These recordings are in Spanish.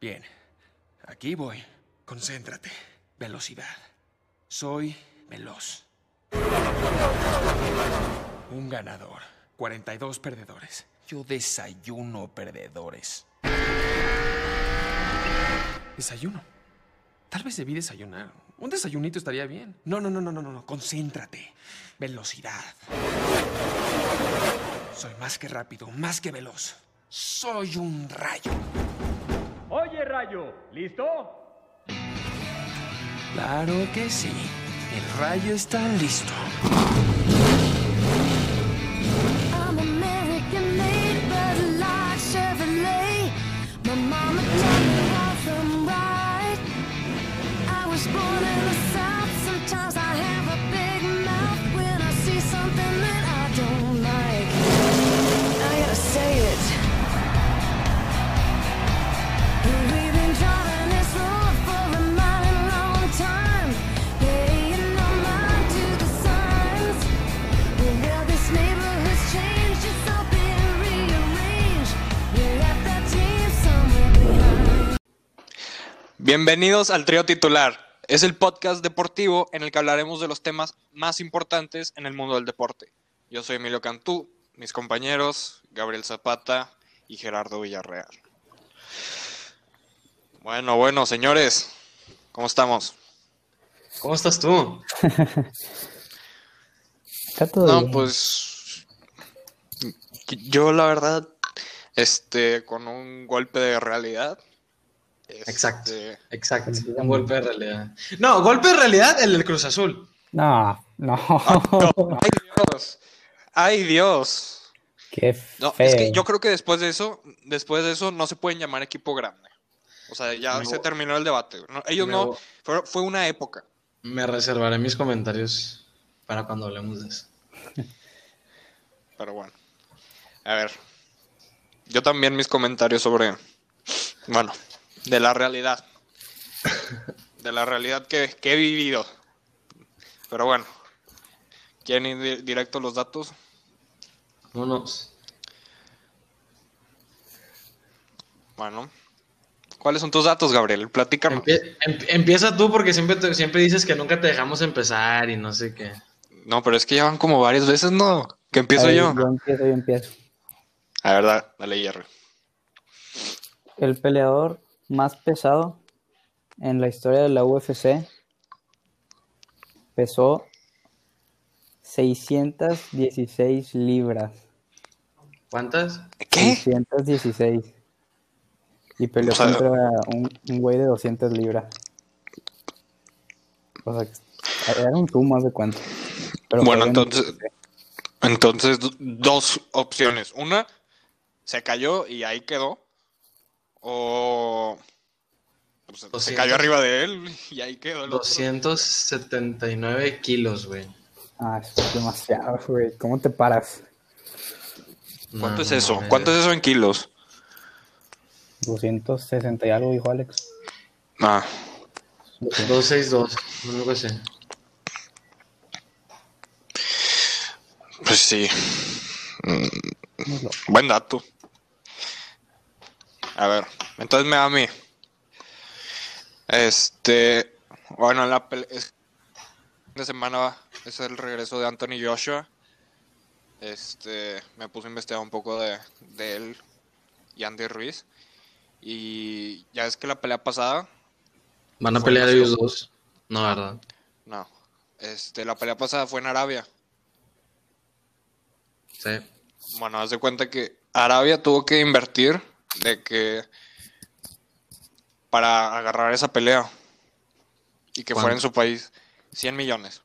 Bien. Aquí voy. Concéntrate. Velocidad. Soy veloz. Un ganador. 42 perdedores. Yo desayuno perdedores. Desayuno. Tal vez debí desayunar. Un desayunito estaría bien. No, no, no, no, no, no. Concéntrate. Velocidad. Soy más que rápido, más que veloz. Soy un rayo. ¿Listo? Claro que sí. El rayo está listo. Bienvenidos al trío titular. Es el podcast deportivo en el que hablaremos de los temas más importantes en el mundo del deporte. Yo soy Emilio Cantú, mis compañeros Gabriel Zapata y Gerardo Villarreal. Bueno, bueno, señores, ¿cómo estamos? ¿Cómo estás tú? Está todo No, bien. pues yo la verdad, este, con un golpe de realidad. Exacto. este, Exacto. Olvídame. Un golpe de realidad. No, golpe de realidad el del Cruz Azul. No, no. ¡Ay, Dios! ¡Ay, Dios! Qué No, feo. es que yo creo que después de eso, después de eso no se pueden llamar equipo grande. O sea, ya Me se terminó el debate. No, ellos Me no, fue, fue una época. Me reservaré mis comentarios para cuando hablemos de eso. Pero bueno. A ver. Yo también mis comentarios sobre, bueno, de la realidad. De la realidad que, que he vivido. Pero bueno. ¿Quieren ir di- directo a los datos? Vámonos. Bueno. ¿Cuáles son tus datos, Gabriel? Platícanos. Empie- em- empieza tú porque siempre, te- siempre dices que nunca te dejamos empezar y no sé qué. No, pero es que ya van como varias veces, ¿no? Que empiezo yo. Yo empiezo, yo empiezo. La verdad, dale hierro. El peleador más pesado en la historia de la UFC pesó 616 libras. ¿Cuántas? ¿Qué? 616. Y peleó O sea- contra un, un güey de 200 libras. O sea, que era un sumo, haz de cuenta. Pero Bueno, entonces, entonces do- dos opciones. Una, se cayó y ahí quedó. O pues, se 200. cayó arriba de él y ahí quedó el otro. 279 kilos, güey. Ah, eso es demasiado, güey. ¿Cómo te paras? ¿Cuánto No, es no eso? mames. ¿Cuánto es eso en kilos? 260 y algo, dijo Alex. Ah, 262, algo así. pues sí. Mm, No lo- Buen dato. A ver, entonces me da a mí. Este, bueno, la es- de semana es el regreso de Anthony Joshua. Este, me puse a investigar un poco de, de él y Andy Ruiz. Y ya es que la pelea pasada, ¿Van a pelear ellos dos? No, ¿verdad? no, este, la pelea pasada fue en Arabia. Sí. Bueno, haz de cuenta que Arabia tuvo que invertir de que para agarrar esa pelea y que fuera en su país 100 millones.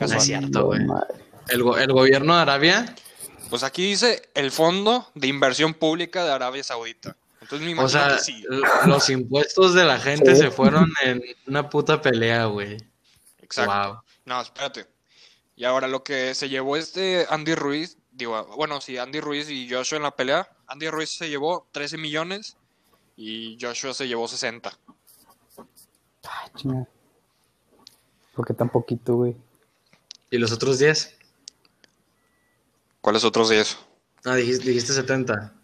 No es cierto, güey. El, go- el gobierno de Arabia, Pues aquí dice el Fondo de Inversión Pública de Arabia Saudita. Entonces me imagino o sea, que sí. los impuestos de la gente Sí. se fueron en una puta pelea, güey. Exacto. Wow. No, espérate. Y ahora lo que se llevó este Andy Ruiz, digo, bueno, sí, Andy Ruiz y Joshua en la pelea. Andy Ruiz se llevó 13 millones y Joshua se llevó 60. Ah, chinga. ¿Por qué tan poquito, güey? ¿Y los otros 10? ¿Cuáles otros 10? Ah, dijiste, dijiste 70.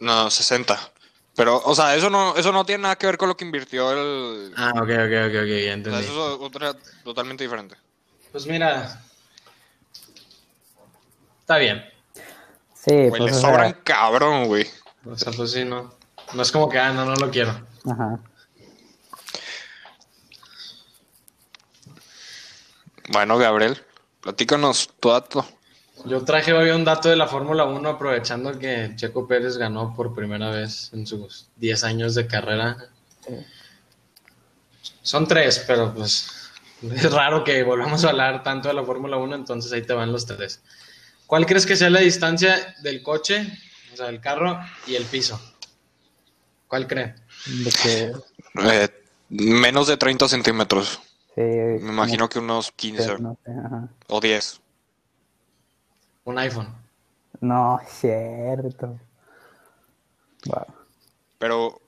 No, 60. Pero, o sea, eso no, eso no tiene nada que ver con lo que invirtió el. Ah, ok, ok, ok, ok, ya o sea, entendí. eso es otra totalmente diferente. Pues mira. Está bien. Sí, Güey, pues le o sea, sobran cabrón, güey. O sea, pues sí, no. No es como que, ah, no, no lo quiero. Ajá. Bueno, Gabriel, platícanos tu dato. Yo traje hoy un dato de la Fórmula 1 aprovechando que Checo Pérez ganó por primera vez en sus 10 años de carrera. Son tres, pero pues es raro que volvamos a hablar tanto de la Fórmula 1, entonces ahí te van los tres. ¿Cuál crees que sea la distancia del coche, o sea, del carro y el piso? ¿Cuál cree? De que, Eh, menos de 30 centímetros. sí, Me imagino que unos 15 no sé, ajá. o 10. Un iPhone. No, es cierto. Wow. Pero,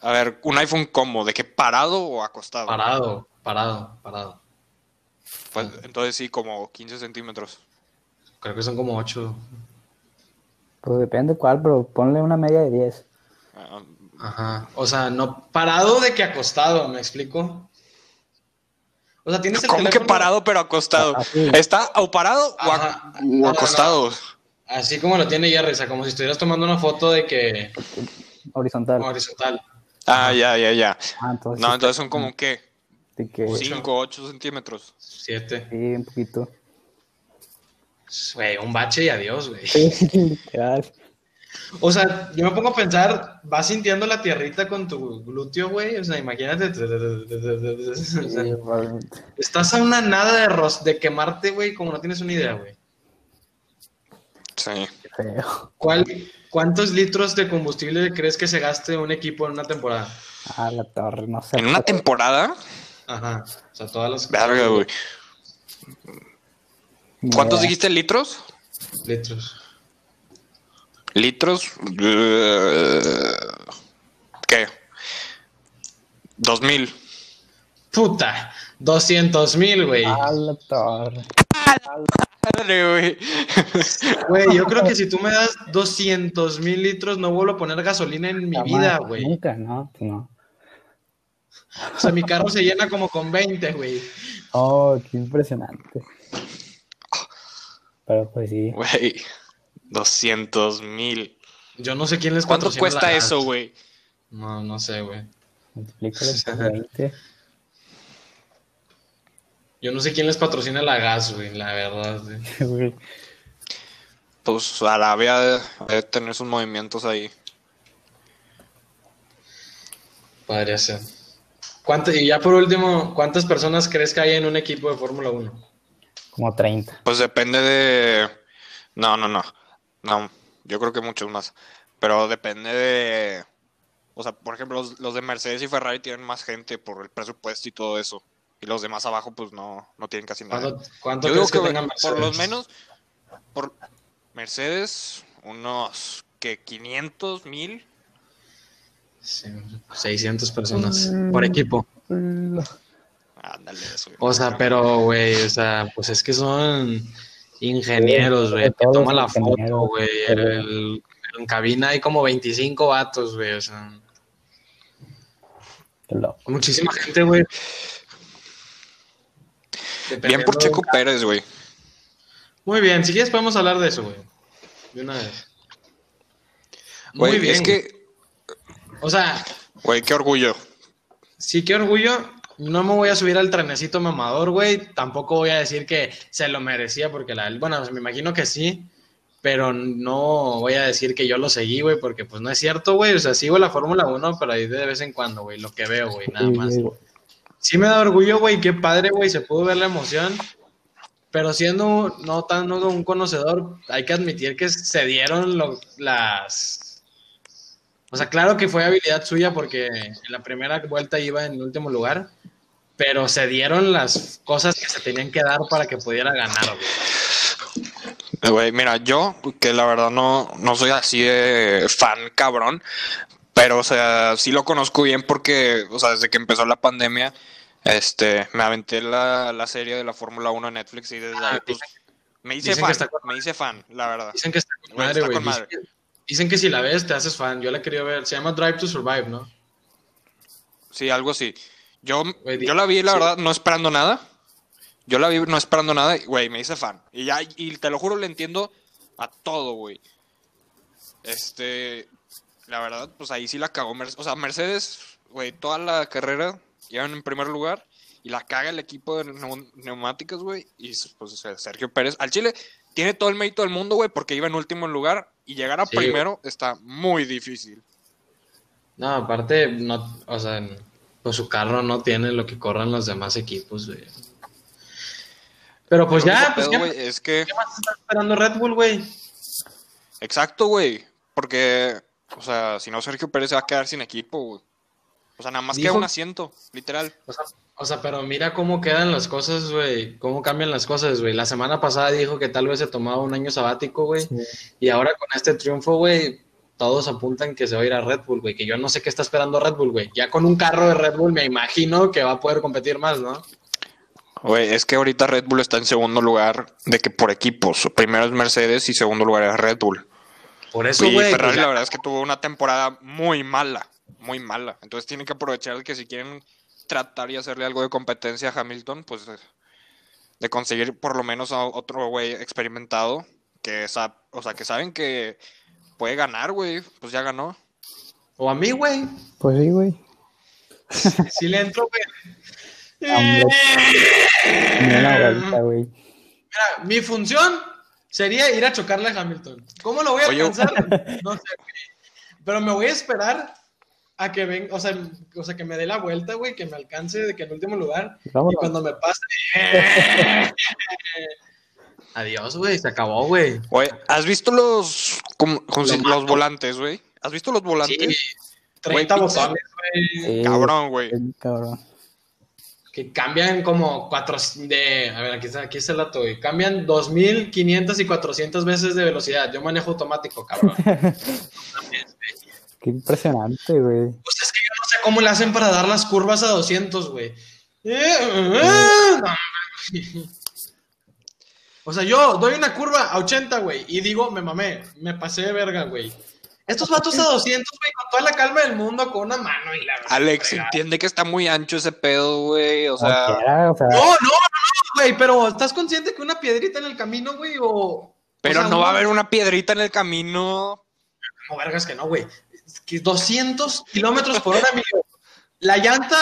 a ver, ¿un iPhone cómo? ¿De qué parado o acostado? Parado, parado, parado. Pues, entonces sí, como 15 centímetros. Creo que son como 8. Pues depende cuál, pero ponle una media de 10. Ah, Ajá. O sea, no parado de que acostado, ¿me explico? O sea, tienes el ¿Cómo que parado pero acostado? Ah. ¿Está o parado o, ac- Ajá. o No, no, acostado? así como lo tiene Jerry, o sea, como si estuvieras tomando una foto de que Horizontal. horizontal. Ah, ya, ya, ya. Ah, entonces, No, sí, entonces son como que, 5, 8 centímetros. 7. sí, un poquito. Güey, un bache y adiós, güey. Literal. O sea, yo me pongo a pensar, vas sintiendo la tierrita con tu glúteo, güey. O sea, imagínate. O sea, estás a una nada de, ros- de quemarte, güey, como no tienes una idea, güey. Sí. ¿Cuál, ¿Cuántos litros de combustible crees que se gaste un equipo en una temporada? Ah, la torre, no sé. En una temporada, Ajá. O sea, todas las. verga, güey. ¿Cuántos dijiste litros? Litros. Litros. eh, ¿Qué? 2000. Puta. 200 mil, güey. Madre, güey. Güey, yo creo que si tú me das 200 mil litros, no vuelvo a poner gasolina en mi Jamás, vida, güey. Nunca, no, pues no. O sea, mi carro se llena como con 20, güey. Oh, qué impresionante. Pero pues sí. Güey. 200 mil. Yo no sé quién les ¿Cuánto cuesta la- eso, güey? No, no sé, güey. Multiplícalo por 20. Yo no sé quién les patrocina la gas, güey, la verdad. güey. Güey. Pues Arabia debe tener sus movimientos ahí. Podría ser. ¿Cuánto- y ya por último, ¿cuántas personas crees que hay en un equipo de Fórmula 1? Como 30. Pues depende de. No, no, no. No, yo creo que muchos más. Pero depende de. O sea, por ejemplo, los, los de Mercedes y Ferrari tienen más gente por el presupuesto y todo eso. Y los de más abajo, pues no, no tienen casi nada. ¿Cuánto, cuánto Yo digo que, que tengan por lo menos, por Mercedes, unos que 500 mil. Sí, 600 personas por equipo. Ándale, eso. O sea, pero, güey, o sea, pues es que son ingenieros, Sí, güey, que todos toma la foto, güey. En cabina hay como 25 vatos, güey, o sea, muchísima gente, güey. Bien por Checo Pérez, güey. Muy bien, si quieres podemos hablar de eso, güey. De una vez. Muy bien. es que, O sea, güey, qué orgullo. sí, qué orgullo. No me voy a subir al trenecito mamador, güey. Tampoco voy a decir que se lo merecía, porque la. Bueno, me imagino que sí. Pero no voy a decir que yo lo seguí, güey, porque pues no es cierto, güey. O sea, sigo la Fórmula 1, pero ahí de vez en cuando, güey. Lo que veo, güey, nada más. sí, me da orgullo, güey. Qué padre, güey. Se pudo ver la emoción. Pero siendo no tan no un conocedor, hay que admitir que se dieron lo- las... O sea, claro que fue habilidad suya porque en la primera vuelta iba en último lugar, pero se dieron las cosas que se tenían que dar para que pudiera ganar, güey. Güey, mira, yo, que la verdad no, no soy así de fan cabrón, pero, o sea, sí lo conozco bien porque, o sea, desde que empezó la pandemia, este, me aventé la, la serie de la Fórmula 1 en Netflix y desde ahí, pues, me hice fan, me hice fan, la verdad. Dicen que está con Güey, madre, güey. Dicen que- si la ves te haces fan. Yo la quería ver. Se llama Drive to Survive, ¿no? Sí, algo así. Yo, yo la vi, la sí. verdad, no esperando nada. Yo la vi no esperando nada, güey, me hice fan. Y ya, y te lo juro, le entiendo a todo, güey. Este, la verdad, pues ahí sí la cagó Mercedes. O sea, Mercedes, güey, toda la carrera llevan en primer lugar y la caga el equipo de neu- neumáticos, güey. Y pues Sergio Pérez, al Chile, tiene todo el mérito del mundo, güey, porque iba en último lugar y llegar a Sí, primero está muy difícil. No, aparte, no, o sea, pues su carro no tiene lo que corran los demás equipos, güey. Pero pues ya, pues pedo, ¿qué, güey, es que qué más está esperando Red Bull, güey? Exacto, güey. Porque, o sea, si no, Sergio Pérez se va a quedar sin equipo, güey. O sea, nada más queda Dijo- un asiento, literal. O sea, o sea, pero mira cómo quedan las cosas, güey. Cómo cambian las cosas, güey. La semana pasada dijo que tal vez se tomaba un año sabático, güey. Sí. Y ahora con este triunfo, güey, todos apuntan que se va a ir a Red Bull, güey. Que yo no sé qué está esperando Red Bull, güey. Ya con un carro de Red Bull me imagino que va a poder competir más, ¿no? Güey, es que ahorita Red Bull está en segundo lugar de que por equipos. Primero es Mercedes y segundo lugar es Red Bull. Por eso, y güey. Ferrari pues ya- la verdad es que tuvo una temporada muy mala, muy mala. Entonces tienen que aprovechar que si quieren tratar y hacerle algo de competencia a Hamilton, pues eh, de conseguir por lo menos a otro güey experimentado que sa- o sea, que saben que puede ganar, güey, pues ya ganó. O a mí, güey. Pues sí, güey. Si le entro, güey. Hombre. Mira la vuelta, güey. Mira, mi función sería ir a chocarle a Hamilton. ¿Cómo lo voy a Oye. alcanzar? No sé, güey. Pero me voy a esperar a que venga, o sea, o sea, que me dé la vuelta, güey, que me alcance de que en último lugar. Vámonos. Y cuando me pase. Adiós, güey, se acabó, güey. Güey, ¿has visto los como- Lo los volantes, güey? ¿Has visto los Sí, volantes? 30 Güey, botones, güey, Sí, Cabrón, güey. sí, Cabrón. que cambian como cuatro de, a ver, aquí está, aquí está el dato, güey. Cambian 2500 y 400 veces de velocidad. Yo manejo automático, cabrón. Qué impresionante, güey. Pues es que yo no sé cómo le hacen para dar las curvas a 200, güey. Eh, eh, no, O sea, yo doy una curva a 80, güey, y digo, me mamé, me pasé de verga, güey. Estos vatos a 200, güey, con toda la calma del mundo, con una mano y la Alex, entiende que está muy ancho ese pedo, güey. O sea, Cualquiera, o sea, No, no, no, no, güey, pero ¿estás consciente que una piedrita en el camino, güey, o... pero o sea, no va a haber una piedrita en el camino. No, vergas que no, güey. Es que 200 kilómetros por hora, amigo. La llanta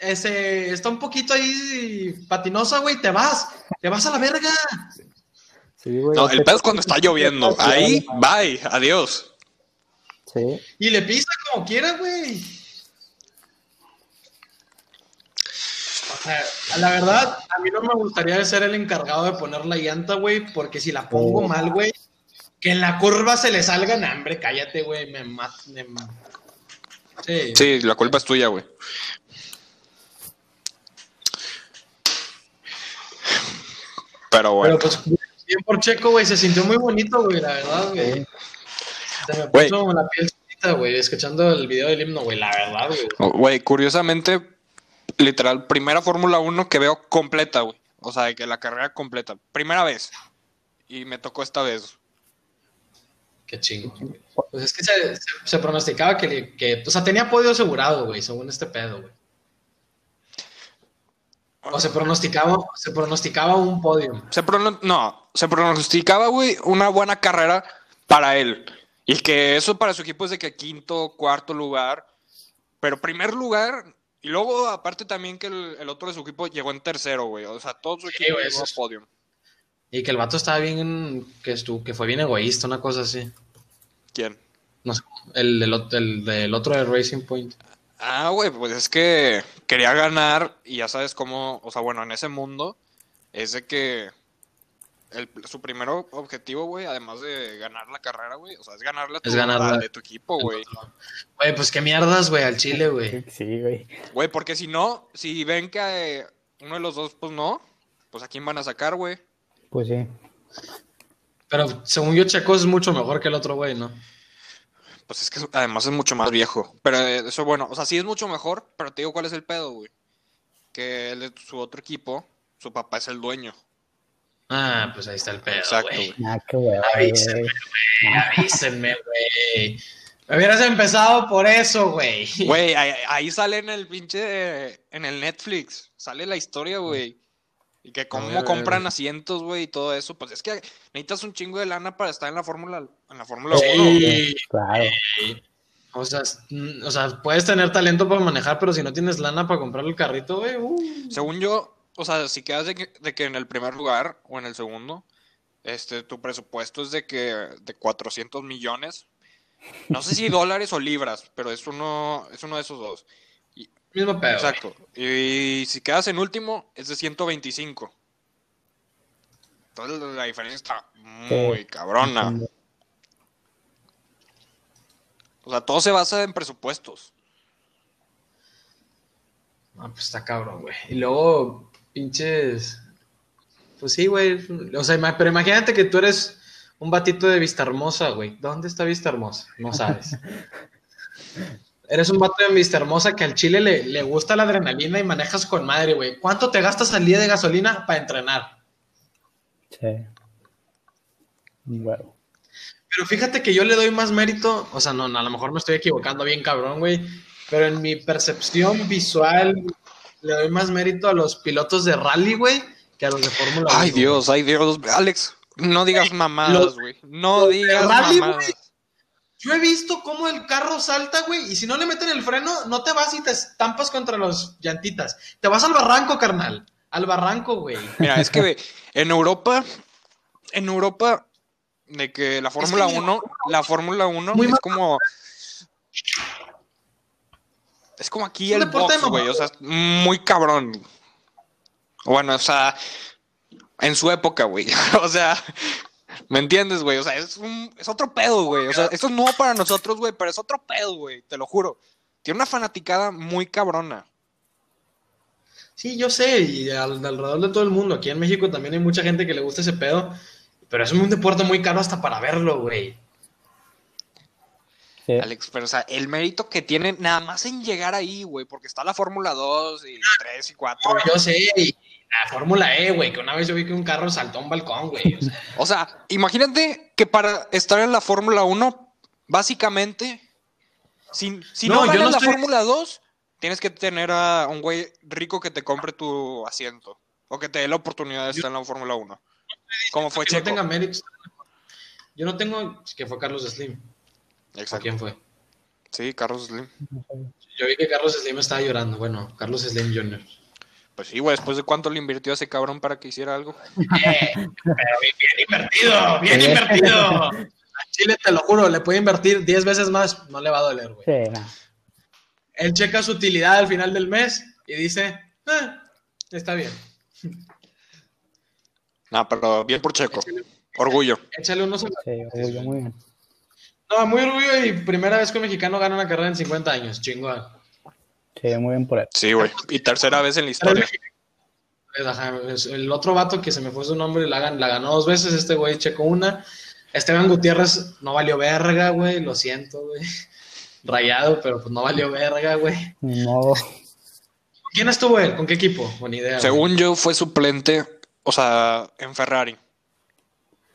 ese, está un poquito ahí patinosa, güey. Te vas. Te vas a la verga. sí, güey. No, el pedo es cuando está lloviendo. Ahí, bye, adiós. Sí. Y le pisa como quiera, güey. O sea, la verdad, a mí no me gustaría ser el encargado de poner la llanta, güey, porque si la pongo Oh. mal, güey, que en la curva se le salga, nah, hombre, cállate, güey, me mata. Sí. Sí, la culpa es tuya, güey. Pero bueno. Pero pues, bien por Checo, güey, se sintió muy bonito, güey, la verdad, güey. Se me puso la piel chiquita, güey, escuchando el video del himno, güey, la verdad, güey. Güey, curiosamente, literal, primera Fórmula 1 que veo completa, güey. O sea, de que la carrera completa. Primera vez. Y me tocó esta vez. Qué chingo. Pues es que se, se- se pronosticaba que, que, o sea, tenía podio asegurado, güey, según este pedo, güey. O se pronosticaba, se pronosticaba un podio. Se prono- no, se pronosticaba, güey, una buena carrera para él. Y que eso para su equipo es de que quinto, cuarto lugar. Pero primer lugar. Y luego, aparte también que el, el otro de su equipo llegó en tercero, güey. O sea, todo su equipo llegó a podio. Y que el vato estaba bien, que estuvo, que fue bien egoísta, una cosa así. ¿Quién? No sé, el del, ot- el del otro de Racing Point. Ah, güey, pues es que quería ganar y ya sabes cómo, o sea, bueno, en ese mundo es de que el- su primer objetivo, güey, además de ganar la carrera, güey, o sea, es ganarle a tu, Es ganarla. al de tu equipo, güey. Güey, pues qué mierdas, güey, al Chile, güey. Sí, güey. Güey, porque si no, si ven que eh, uno de los dos, pues no, pues a quién van a sacar, güey. Pues sí. Pero según yo, Checo es mucho mejor que el otro güey, ¿no? Pues es que además es mucho más viejo. Pero eh, eso, bueno, o sea, sí es mucho mejor, pero te digo cuál es el pedo, güey. Que el de su otro equipo, su papá es el dueño. Ah, pues ahí está el pedo, Exacto, güey. güey. Ah, qué hueva, Avísenme, güey. güey, avísenme, güey. Me hubieras empezado por eso, güey. Güey, ahí, ahí sale en el pinche. En el Netflix. Sale la historia, güey. Y que cómo compran asientos, güey, y todo eso. Pues es que necesitas un chingo de lana para estar en la Fórmula en la Fórmula 1. Sí, Claro. o sea, mm, o sea, puedes tener talento para manejar, pero si no tienes lana para comprar el carrito, güey, uh. Según yo, o sea, si quedas de que, de que en el primer lugar o en el segundo, este, tu presupuesto es de que de 400 millones. No sé si dólares o libras, pero es uno, es uno de esos dos. Mismo pedo. Exacto. Y si quedas en último, es de 125. Entonces la diferencia está muy Sí. cabrona. O sea, todo se basa en presupuestos. Ah, pues está cabrón, güey. Y luego, pinches. Pues sí, güey. O sea, pero imagínate que tú eres un batito de Vista Hermosa, güey. ¿Dónde está Vista Hermosa? No sabes. eres un vato de Vista Hermosa que al chile le, le gusta la adrenalina y manejas con madre, güey. ¿Cuánto te gastas al día de gasolina para entrenar? Sí. Huevo. Pero fíjate que yo le doy más mérito, o sea, no, a lo mejor me estoy equivocando bien cabrón, güey, pero en mi percepción visual le doy más mérito a los pilotos de rally, güey, que a los de Fórmula 1. Ay, Dios, ay, Dios. Alex, no digas mamadas, güey. No digas rally, mamadas. güey. Yo he visto cómo el carro salta, güey, y si no le meten el freno, no te vas y te estampas contra los llantitas. Te vas al barranco, carnal. Al barranco, güey. Mira, es que en Europa, en Europa, de que la Fórmula mira, 1, la Fórmula 1 Muy es mal- como. Es como aquí Es el box, de güey. O sea, es muy cabrón. Bueno, o sea, en su época, güey. O sea, ¿me entiendes, güey? O sea, es, un, es otro pedo, güey. O sea, esto es nuevo para nosotros, güey, pero es otro pedo, güey. Te lo juro. Tiene una fanaticada muy cabrona. Sí, yo sé, y al- alrededor de todo el mundo. Aquí en México también hay mucha gente que le gusta ese pedo, pero es un deporte muy caro hasta para verlo, güey. Sí. Alex, pero o sea, el mérito que tiene nada más en llegar ahí, güey, porque está la Fórmula 2 y 3 y 4. No, yo sé, y la Fórmula E, güey, que una vez yo vi que un carro saltó a un balcón, güey. O sea, O sea, imagínate que para estar en la Fórmula 1, básicamente, si, si no, No, yo ganas no la estoy- Fórmula 2, tienes que tener a un güey rico que te compre tu asiento o que te dé la oportunidad de estar en la Fórmula 1. Como fue que no Checo. tenga méritos. Yo no tengo, que fue Carlos Slim. ¿O Exacto. quién fue? Sí, Carlos Slim. Yo vi que Carlos Slim estaba llorando. Bueno, Carlos Slim Jr. Pues sí, güey, después de cuánto le invirtió a ese cabrón para que hiciera algo. Eh, pero bien, invertido, bien invertido. A Chile, te lo juro, le puede invertir 10 veces más, no le va a doler, güey. Sí, no. Él checa su utilidad al final del mes y dice, "Eh, está bien. No, pero bien por Checo. Orgullo. Échale unos... Sí, orgullo, muy bien. No, muy orgullo y primera vez que un mexicano gana una carrera en 50 años, chingón. Sí, muy bien por él. Sí, güey. Y tercera vez en la historia. Ajá, es- el otro vato que se me fue su nombre la, gan- la ganó dos veces, este güey checó una. Esteban Gutiérrez no valió verga, güey, lo siento, güey. Rayado, pero pues no valió verga, güey. ¿Con quién estuvo él? ¿Con qué equipo? Buena idea. güey. Según yo, fue suplente, o sea, en Ferrari.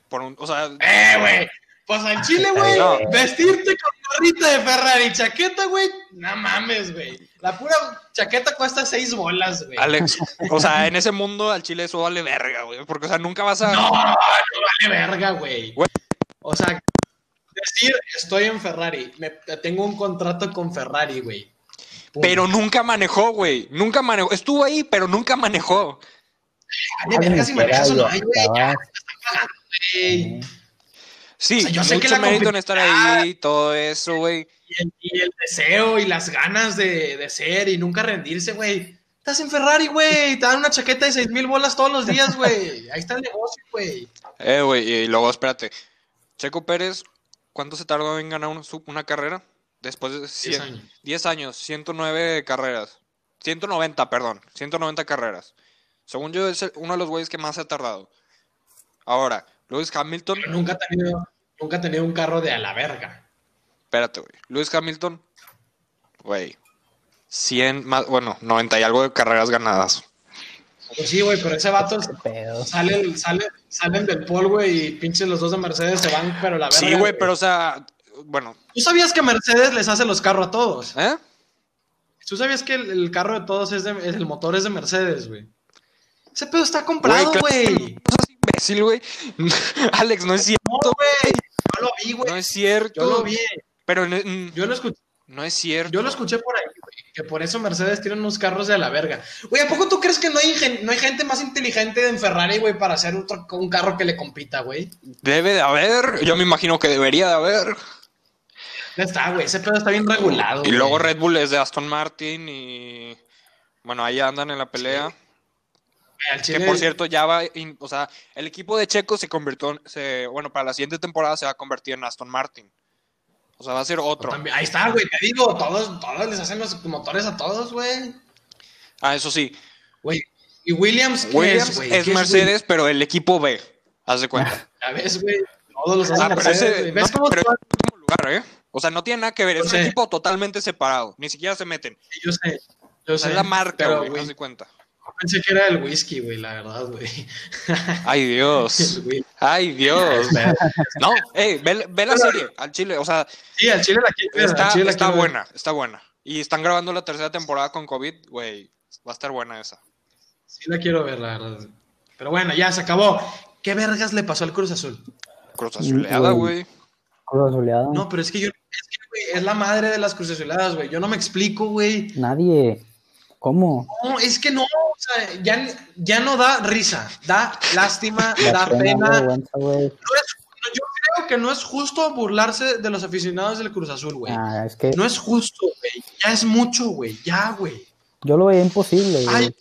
Por un, o sea, ¡Eh, güey! Pues al Chile, güey, No. vestirte con gorrita de Ferrari, chaqueta, güey, no mames, güey. La pura chaqueta cuesta seis bolas, güey. Alex, o sea, en ese mundo al chile eso vale verga, güey. Porque, o sea, nunca vas a. No, no vale verga, güey. O sea, decir estoy en Ferrari, me, tengo un contrato con Ferrari, güey. Pero nunca manejó, güey. Nunca manejó. Estuvo ahí, pero nunca manejó. Vale verga si manejas o no, ay, güey, ya, güey. Sí, O sea, yo sé que la mérito en estar ahí, todo eso, güey. Y el, y el deseo y las ganas de, de ser y nunca rendirse, güey. Estás en Ferrari, güey. Te dan una chaqueta de seis mil bolas todos los días, güey. Ahí está el negocio, güey. Eh, güey, y luego, espérate. Checo Pérez, ¿cuánto se tardó en ganar un- una carrera? Después de 100 años. 10 años, 109 carreras. 190, perdón. 190 carreras. Según yo, es uno de los güeyes que más se ha tardado. Ahora, Lewis Hamilton, Pero nunca ha tenido, nunca ha tenido un carro de a la verga. espérate, güey. Lewis Hamilton, güey. 100 más, bueno, 90 y algo de carreras ganadas. Pues sí, güey, pero ese vato Pedo. sale, sale, salen del pol, güey, y pinches los dos de Mercedes se van, pero la verdad. Sí, güey, pero o sea, bueno, ¿Tú sabías que Mercedes les hace los carros a todos? ¿eh? ¿Tú sabías que el, el carro de todos es de, el motor es de Mercedes, güey? Ese pedo está comprado, Güey, claro. No imbécil, güey. Alex, no es No, cierto. güey. Yo lo vi, güey. No es cierto. Yo lo vi. Pero no, mm, Yo lo escuché. no es cierto. Yo lo escuché por ahí, güey, que por eso Mercedes tiene unos carros de la verga. Güey, ¿a poco tú crees que no hay, no hay gente más inteligente en Ferrari, güey, para hacer un carro que le compita, güey? Debe de haber. Yo me imagino que debería de haber. Ya está, güey, ese pedo está bien regulado. Y luego. Red Bull es de Aston Martin y. Bueno, ahí andan en la pelea. Al Que por cierto, ya va. in- o sea, el equipo de Checo se convirtió. en- Se, bueno, para la siguiente temporada se va a convertir en Aston Martin. O sea, va a ser otro. También- ahí está, güey, te digo, todos, todos les hacen los motores a todos, güey. Ah, eso sí. Güey, y Williams, ¿qué Williams es, güey? es ¿Qué Mercedes, pero el equipo B. Haz de cuenta. Ya ves, güey, todos los hacen Ah, pero Mercedes, ese. güey. no, ¿Ves cómo pero es el último lugar, ¿eh? O sea, no tiene nada que ver. Es un equipo totalmente separado. Ni siquiera se meten. Yo sé, yo sé. es la marca, pero, güey, Haz de cuenta. Pensé que era el whisky, güey, la verdad, güey. Ay, Dios. Ay, Dios. No, ey, ve, ve la serie al Chile. O sea, Sí, al Chile la quiero está, al Chile la está quiero ver. buena, está buena. Y están grabando la tercera temporada con COVID, güey. Va a estar buena esa. Sí la quiero ver, la verdad. Pero bueno, ya se acabó. ¿Qué vergas le pasó al Cruz Azul? Cruz azuleada, güey. Cruz azuleada. No, pero es que yo, es que, güey, es la madre de las Cruz Azuladas, güey. Yo no me explico, güey. Nadie. ¿Cómo? No, es que no, o sea, ya, ya no da risa, da lástima, Da pena. No es- yo creo que no es justo burlarse de los aficionados del Cruz Azul, güey. Ah, es que No es justo, güey. Ya es mucho, güey. Ya, güey. yo lo veía imposible, güey. Hay,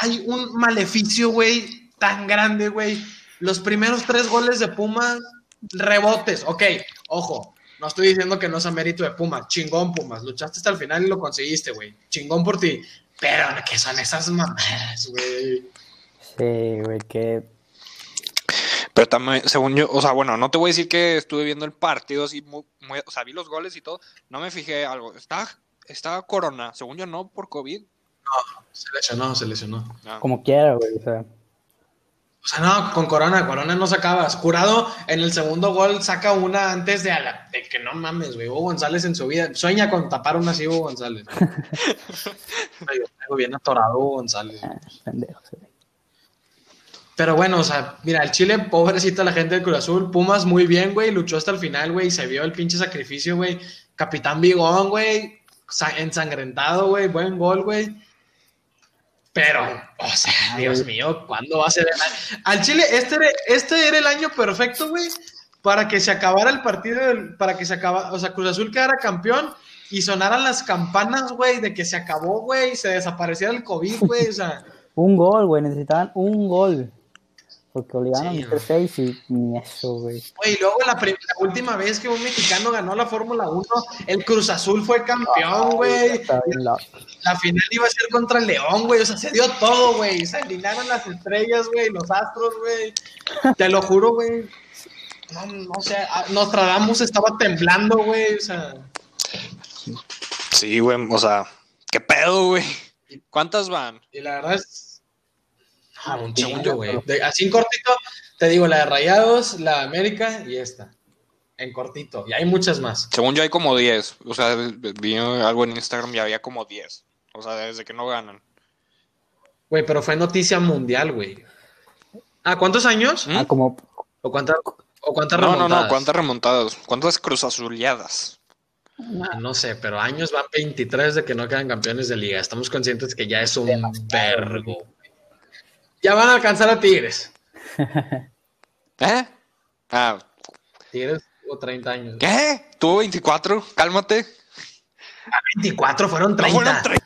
hay un maleficio, güey, tan grande, güey. Los primeros tres goles de Pumas, rebotes. Ok, ojo. No estoy diciendo que no sea mérito de Pumas. Chingón, Pumas. Luchaste hasta el final y lo conseguiste, güey. Chingón por ti. Pero, ¿qué son esas mamadas, güey? Sí, güey, que Pero también, según yo, o sea, bueno, no te voy a decir que estuve viendo el partido así, muy, muy- o sea, vi los goles y todo. No me fijé algo. Está, está Corona, según yo no, por COVID. Se lesionó, se lesionó. No. como quiera, güey. O sea, O sea, no, con Corona, Corona no sacabas. Jurado en el segundo gol saca una antes de, a la- de que no mames, güey. Hugo González en su vida. Sueña con tapar una así, Hugo González. Yo bien atorado Hugo González. ah, pendejo. sí. Pero bueno, o sea, mira, el Chile, pobrecita la gente del Cruz Azul. Pumas muy bien, güey. Luchó hasta el final, güey. Se vio el pinche sacrificio, güey. Capitán Bigón, güey. sa- Ensangrentado, güey. Buen gol, güey. Pero, o sea, Dios mío, ¿cuándo va a ser el año? Al Chile, este era, este era el año perfecto, güey, para que se acabara el partido, para que se acabara, o sea, Cruz Azul quedara campeón y sonaran las campanas, güey, de que se acabó, güey, se desapareciera el COVID, güey, o sea. Un gol, güey. Necesitaban un gol. Porque obligaron Sí, a meter seis y ni eso, güey. Güey, y luego la, última vez que un mexicano ganó la Fórmula 1, el Cruz Azul fue campeón, güey. Bien loco. La final iba a ser contra el León, güey. O sea, se dio todo, güey. Se alinearon las estrellas, güey, los astros, güey. Te lo juro, güey. No, no sé, ah, Nostradamus estaba temblando, güey. O sea, Sí, güey, o sea, ¿qué pedo, güey? ¿Cuántas van? y la verdad es. Ah, un chingo, chingo, güey. Así en cortito, te digo, la de Rayados, la de América y esta. En cortito. Y hay muchas más. Según yo hay como 10. O sea, vi algo en Instagram y había como 10. O sea, desde que no ganan. Güey, pero fue noticia mundial, güey. Ah, ¿cuántos años? ¿Mm? Ah, como ¿O cuántas o cuántas No, no, remontadas? no, ¿cuántas remontadas? ¿Cuántas cruzazuleadas? Ah, No sé, pero años van 23 de que no quedan campeones de liga. Estamos conscientes que ya es un vergo. Ya van a alcanzar a Tigres. ¿Eh? Ah, Tigres o 30 años. ¿qué? ¿Tuvo 24? Cálmate. 24 fueron ¿No 30. fueron 30?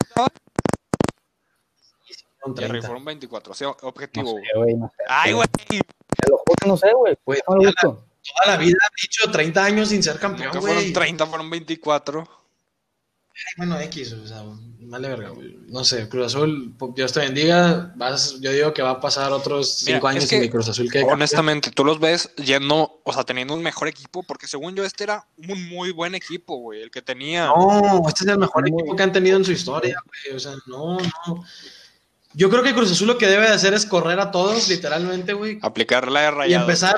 Fueron Jerry, 30. fueron 24. Sí, no objetivo. sé, güey, no sé. Ay, güey. Te lo juro que no sé, güey. No lo ya busco. Toda la vida han dicho 30 años sin ser campeón, Nunca güey. fueron 30, fueron 24. Bueno, X, o sea, vale verga, güey. No sé, Cruz Azul, Dios te bendiga. Vas, yo digo que va a pasar otros Mira, 5 años sin que, que Cruz Azul campeón. Honestamente, tú los ves yendo, o sea, teniendo un mejor equipo, porque según yo este era un muy buen equipo, güey, el que tenía. No, este es el mejor Muy- equipo que han tenido en su historia, güey. O sea, no, no. Yo creo que Cruz Azul lo que debe de hacer es correr a todos, literalmente, güey. Aplicar la de Y empezar.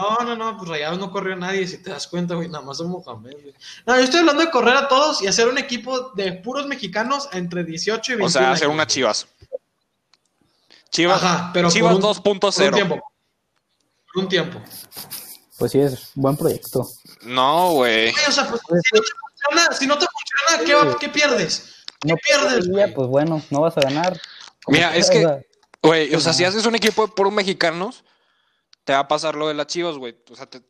No, no, no, pues Rayados no corrió a nadie, si te das cuenta, güey, nada más a Mohamed, güey. No, yo estoy hablando de correr a todos y hacer un equipo de puros mexicanos entre 18 y 21 O sea, hacer años, una. Chivas. Chivas, Ajá, pero Chivas por un, por un 2.0. tiempo. Por un tiempo. Pues sí, es buen proyecto. No, güey. O sea, pues, si no te funciona, si no te funciona, ¿qué, va- qué pierdes? ¿Qué No pierdes, güey? pues bueno, no vas a ganar. Mira, es que- Güey, o sea, si haces un equipo de puros mexicanos, te va a pasar lo de las Chivas, güey. O sea, te-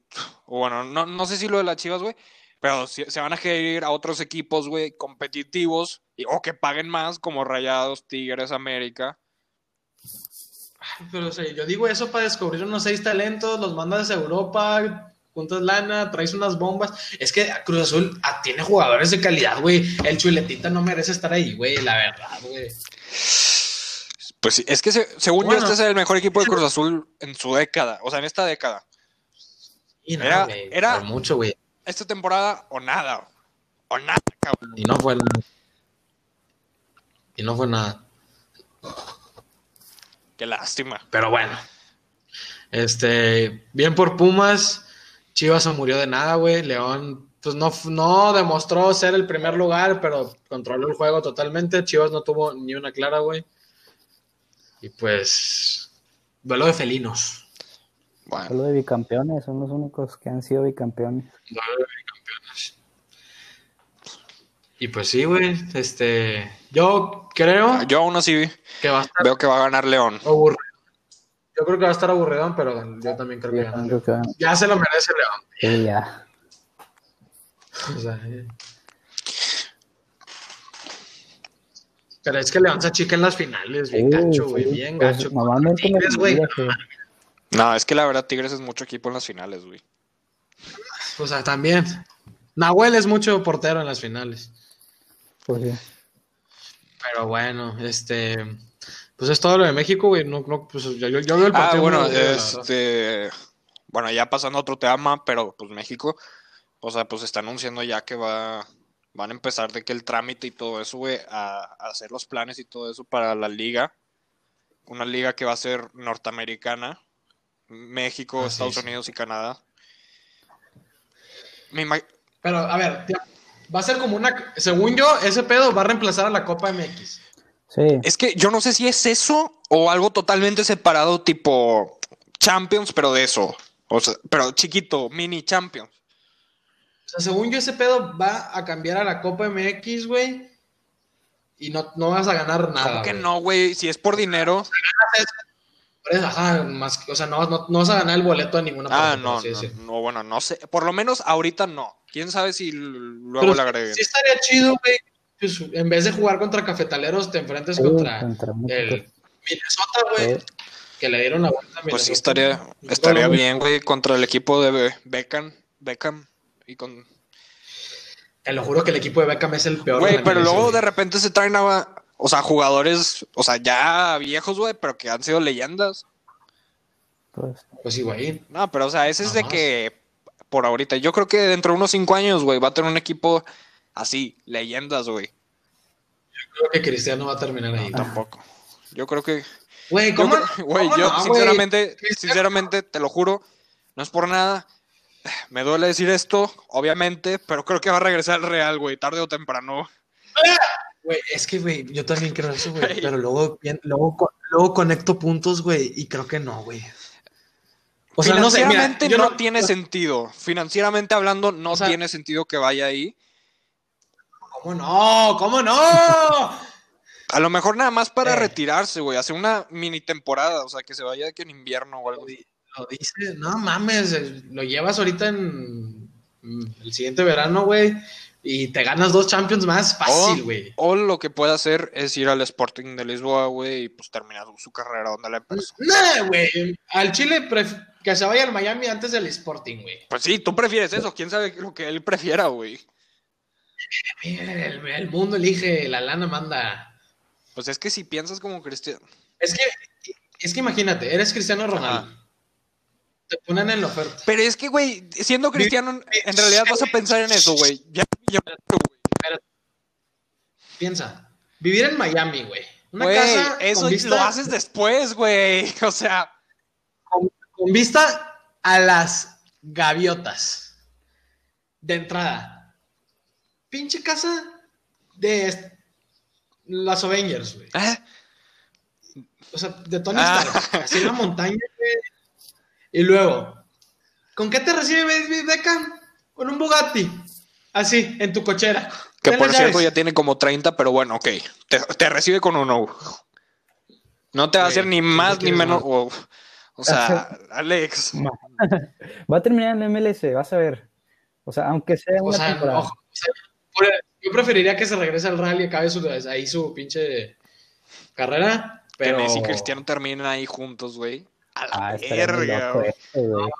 bueno, no, no sé si lo de las Chivas, güey, pero se van a querer ir a otros equipos, güey, competitivos o que paguen más, como Rayados, Tigres, América. Pero, o yo digo eso para descubrir unos seis talentos, los mandas a Europa, juntas lana, traes unas bombas. Es que Cruz Azul ah, tiene jugadores de calidad, güey. El chuletita no merece estar ahí, güey, la verdad, güey. Pues sí, es que se- según Bueno. yo, este es el mejor equipo de Cruz Azul en su década, o sea, en esta década. Y no, Era- mucho, güey. Esta temporada o nada, o nada, cabrón. Y no fue nada. Y no fue nada. Qué lástima. Pero bueno. Este, bien por Pumas. Chivas se murió de nada, güey. León, pues no, no demostró ser el primer lugar, pero controló el juego totalmente. Chivas no tuvo ni una clara, güey. Y pues, duelo de felinos. Bueno, Solo de bicampeones, son los únicos que han sido bicampeones. Duelo de campeones. Y pues sí, güey. Este, yo creo yo aún así que va a estar veo que va a ganar León. aburrido. Yo creo que va a estar aburridón, pero yo también creo que Yo gana. también creo que van- Ya se lo merece León. sí, ya. O sea, Pero es que León se achica en las finales, bien Sí, gacho, güey, sí, bien pues, gacho. Tigres, güey, güey. No, es que la verdad Tigres es mucho equipo en las finales, güey. O sea, también. Nahuel es mucho portero en las finales. Pues sí. Pero bueno, este. Pues es todo lo de México, güey. No, no, pues yo, yo, yo veo el Ah, partido. bueno, la verdad. este. Bueno, ya pasando a otro tema, pero pues México, o sea, pues está anunciando ya que va. Van a empezar de que el trámite y todo eso, güey, a, a hacer los planes y todo eso para la liga. Una liga que va a ser norteamericana. México, Estados. Unidos y Canadá. Me Pero, a ver, va a ser como una. Según yo, ese pedo va a reemplazar a la Copa MX. Sí, Es que yo no sé si es eso o algo totalmente separado, tipo Champions, pero de eso. O sea, pero chiquito, mini Champions. O sea, según yo, ese pedo va a cambiar a la Copa MX, güey. Y no, no vas a ganar nada. ¿Cómo que güey. no, güey? Si es por dinero. Ajá, más, que- o sea, no, no, no vas a ganar el boleto a ninguna Ah, no, no, bueno, no sé. Por lo menos ahorita no. ¿Quién sabe si luego Pero le sí- agreguen? sí estaría chido, güey. Pues, en vez de jugar contra cafetaleros, te enfrentes Sí, contra el Minnesota, güey. Que le dieron la vuelta a Pues sí, Minnesota. estaría, estaría bien, güey, contra el equipo de Be- Beckham. Beckham. Y con... Te lo juro que el equipo de Beckham es el peor. Güey, pero luego de repente se traen a, o sea, jugadores, o sea, ya viejos, güey, pero que han sido leyendas. pues Pues sí, güey. No, pero o sea, ese es de más. que por ahorita. Yo creo que dentro de unos cinco años, güey, va a tener un equipo así, leyendas, güey. Creo que Cristiano va a terminar ahí. Tampoco. Yo creo que. Güey, yo ¿cómo? creo- Güey, cómo yo no, sinceramente, sinceramente, te lo juro, no es por nada. Me duele decir esto, obviamente, pero creo que va a regresar al Real, güey, tarde o temprano. Güey, es que, güey, yo también creo eso, güey. Pero luego, luego, luego conecto puntos, güey, y creo que no, güey. O sea, no sé, mira, Financieramente yo no, no tiene sentido. Financieramente hablando, no O sea- tiene sentido que vaya ahí. ¿Cómo no? ¿Cómo no? A lo mejor nada más para Eh. retirarse, güey, hacer una mini temporada, o sea, que se vaya que en invierno o algo así. Lo dice, no mames, lo llevas ahorita en mm, el siguiente verano, güey, y te ganas dos Champions más fácil, güey. O, lo que puede hacer es ir al Sporting de Lisboa, güey, y pues terminar su carrera donde la empezó. Nah, güey, al Chile que se vaya al Miami antes del Sporting, güey. Pues sí, tú prefieres eso, quién sabe lo que él prefiera, güey. El, el mundo elige, la lana manda. Pues es que si piensas como cristiano. Es que, es que imagínate, eres Cristiano Ronaldo. Te ponen en la oferta. Pero es que, güey, siendo cristiano, en realidad vas a pensar en eso, güey. Ya, ya- güey. Piensa, vivir en Miami, güey. Una Güey, casa eso con vista, lo haces después, güey. O sea, con vista a las gaviotas. De entrada. Pinche casa de las Avengers, güey. ¿eh? O sea, de Tony Ah. Stark. Así en la montaña, güey. Y luego, ¿con qué te recibe David Beckham? Con un Bugatti. Así, en tu cochera. que por cierto ya tiene como 30, pero bueno, ok. Te, te recibe con uno. No te va a hacer ni más ni menos. más. O, o sea, Alex. Va a terminar en MLS, vas a ver. O sea, aunque sea O una sea, temporada. ojo, o sea, yo preferiría que se regrese al rally y acabe su, ahí su pinche carrera. Pero Que Messi y Cristiano terminen ahí juntos, güey. A la Ah, verga, loco güey.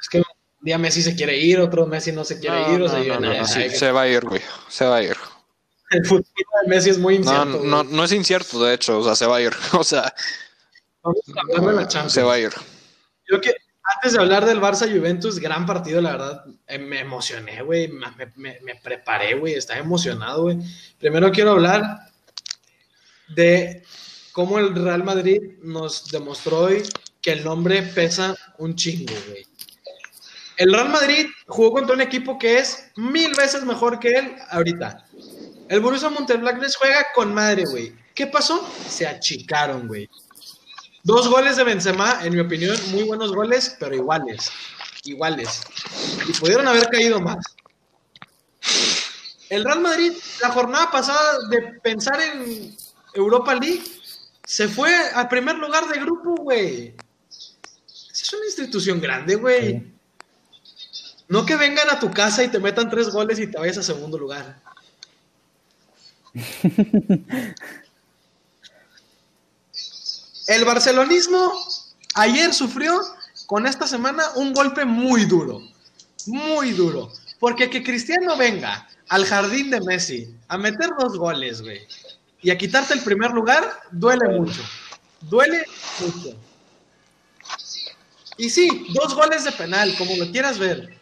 es que un día Messi se quiere ir, otro Messi no se quiere No, ir. o no, sea, yo- no, no, no, sí, que se va a ir, güey. Se va a ir. El futuro de Messi es muy No, incierto. no, güey. no es incierto, de hecho. O sea, se va a ir. O sea, Vamos la Champions. se va a ir. Yo que antes de hablar del Barça Juventus, gran partido, la verdad, eh, me emocioné, güey, me, me- me preparé, güey, estaba emocionado, güey. Primero quiero hablar de cómo el Real Madrid nos demostró hoy que el nombre pesa un chingo, güey. El Real Madrid jugó contra un equipo que es mil veces mejor que él ahorita. El Borussia Mönchengladbach juega con madre, güey. ¿Qué pasó? Se achicaron, güey. Dos goles de Benzema, en mi opinión, muy buenos goles, pero iguales. Iguales. Y pudieron haber caído más. El Real Madrid, la jornada pasada de pensar en Europa League, se fue al primer lugar de grupo, güey. Es una institución grande, güey. Sí. No que vengan a tu casa y te metan tres goles y te vayas a segundo lugar. El barcelonismo ayer sufrió con esta semana un golpe muy duro, muy duro. Porque que Cristiano venga al jardín de Messi a meter dos goles, güey, y a quitarte el primer lugar, duele mucho. Duele mucho. Y sí, dos goles de penal, como lo quieras ver.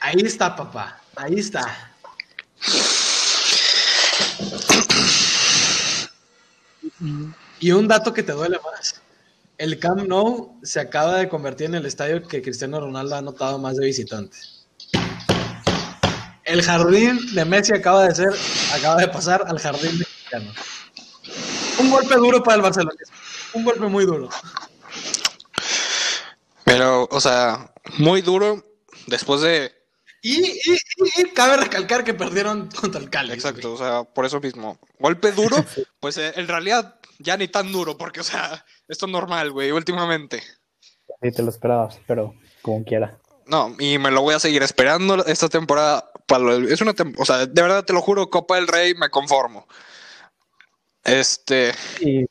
Ahí está, papá. Ahí está. Y un dato que te duele más. El Camp Nou se acaba de convertir en el estadio que Cristiano Ronaldo ha anotado más de visitantes. El jardín de Messi acaba de ser, acaba de pasar al jardín de Cristiano. Un golpe duro para el Barcelona. Un golpe muy duro. Pero, o sea, muy duro después de. Y, y- y- y cabe recalcar que perdieron contra el Cali. Exacto, o sea, por eso mismo. Golpe duro, pues eh, en realidad ya ni tan duro, porque, o sea, esto es normal, güey, últimamente. Sí, te lo esperabas, pero como quiera. No, y me lo voy a seguir esperando esta temporada. Para lo- es una tem- o sea, de verdad te lo juro, Copa del Rey, me conformo. Este, Y Te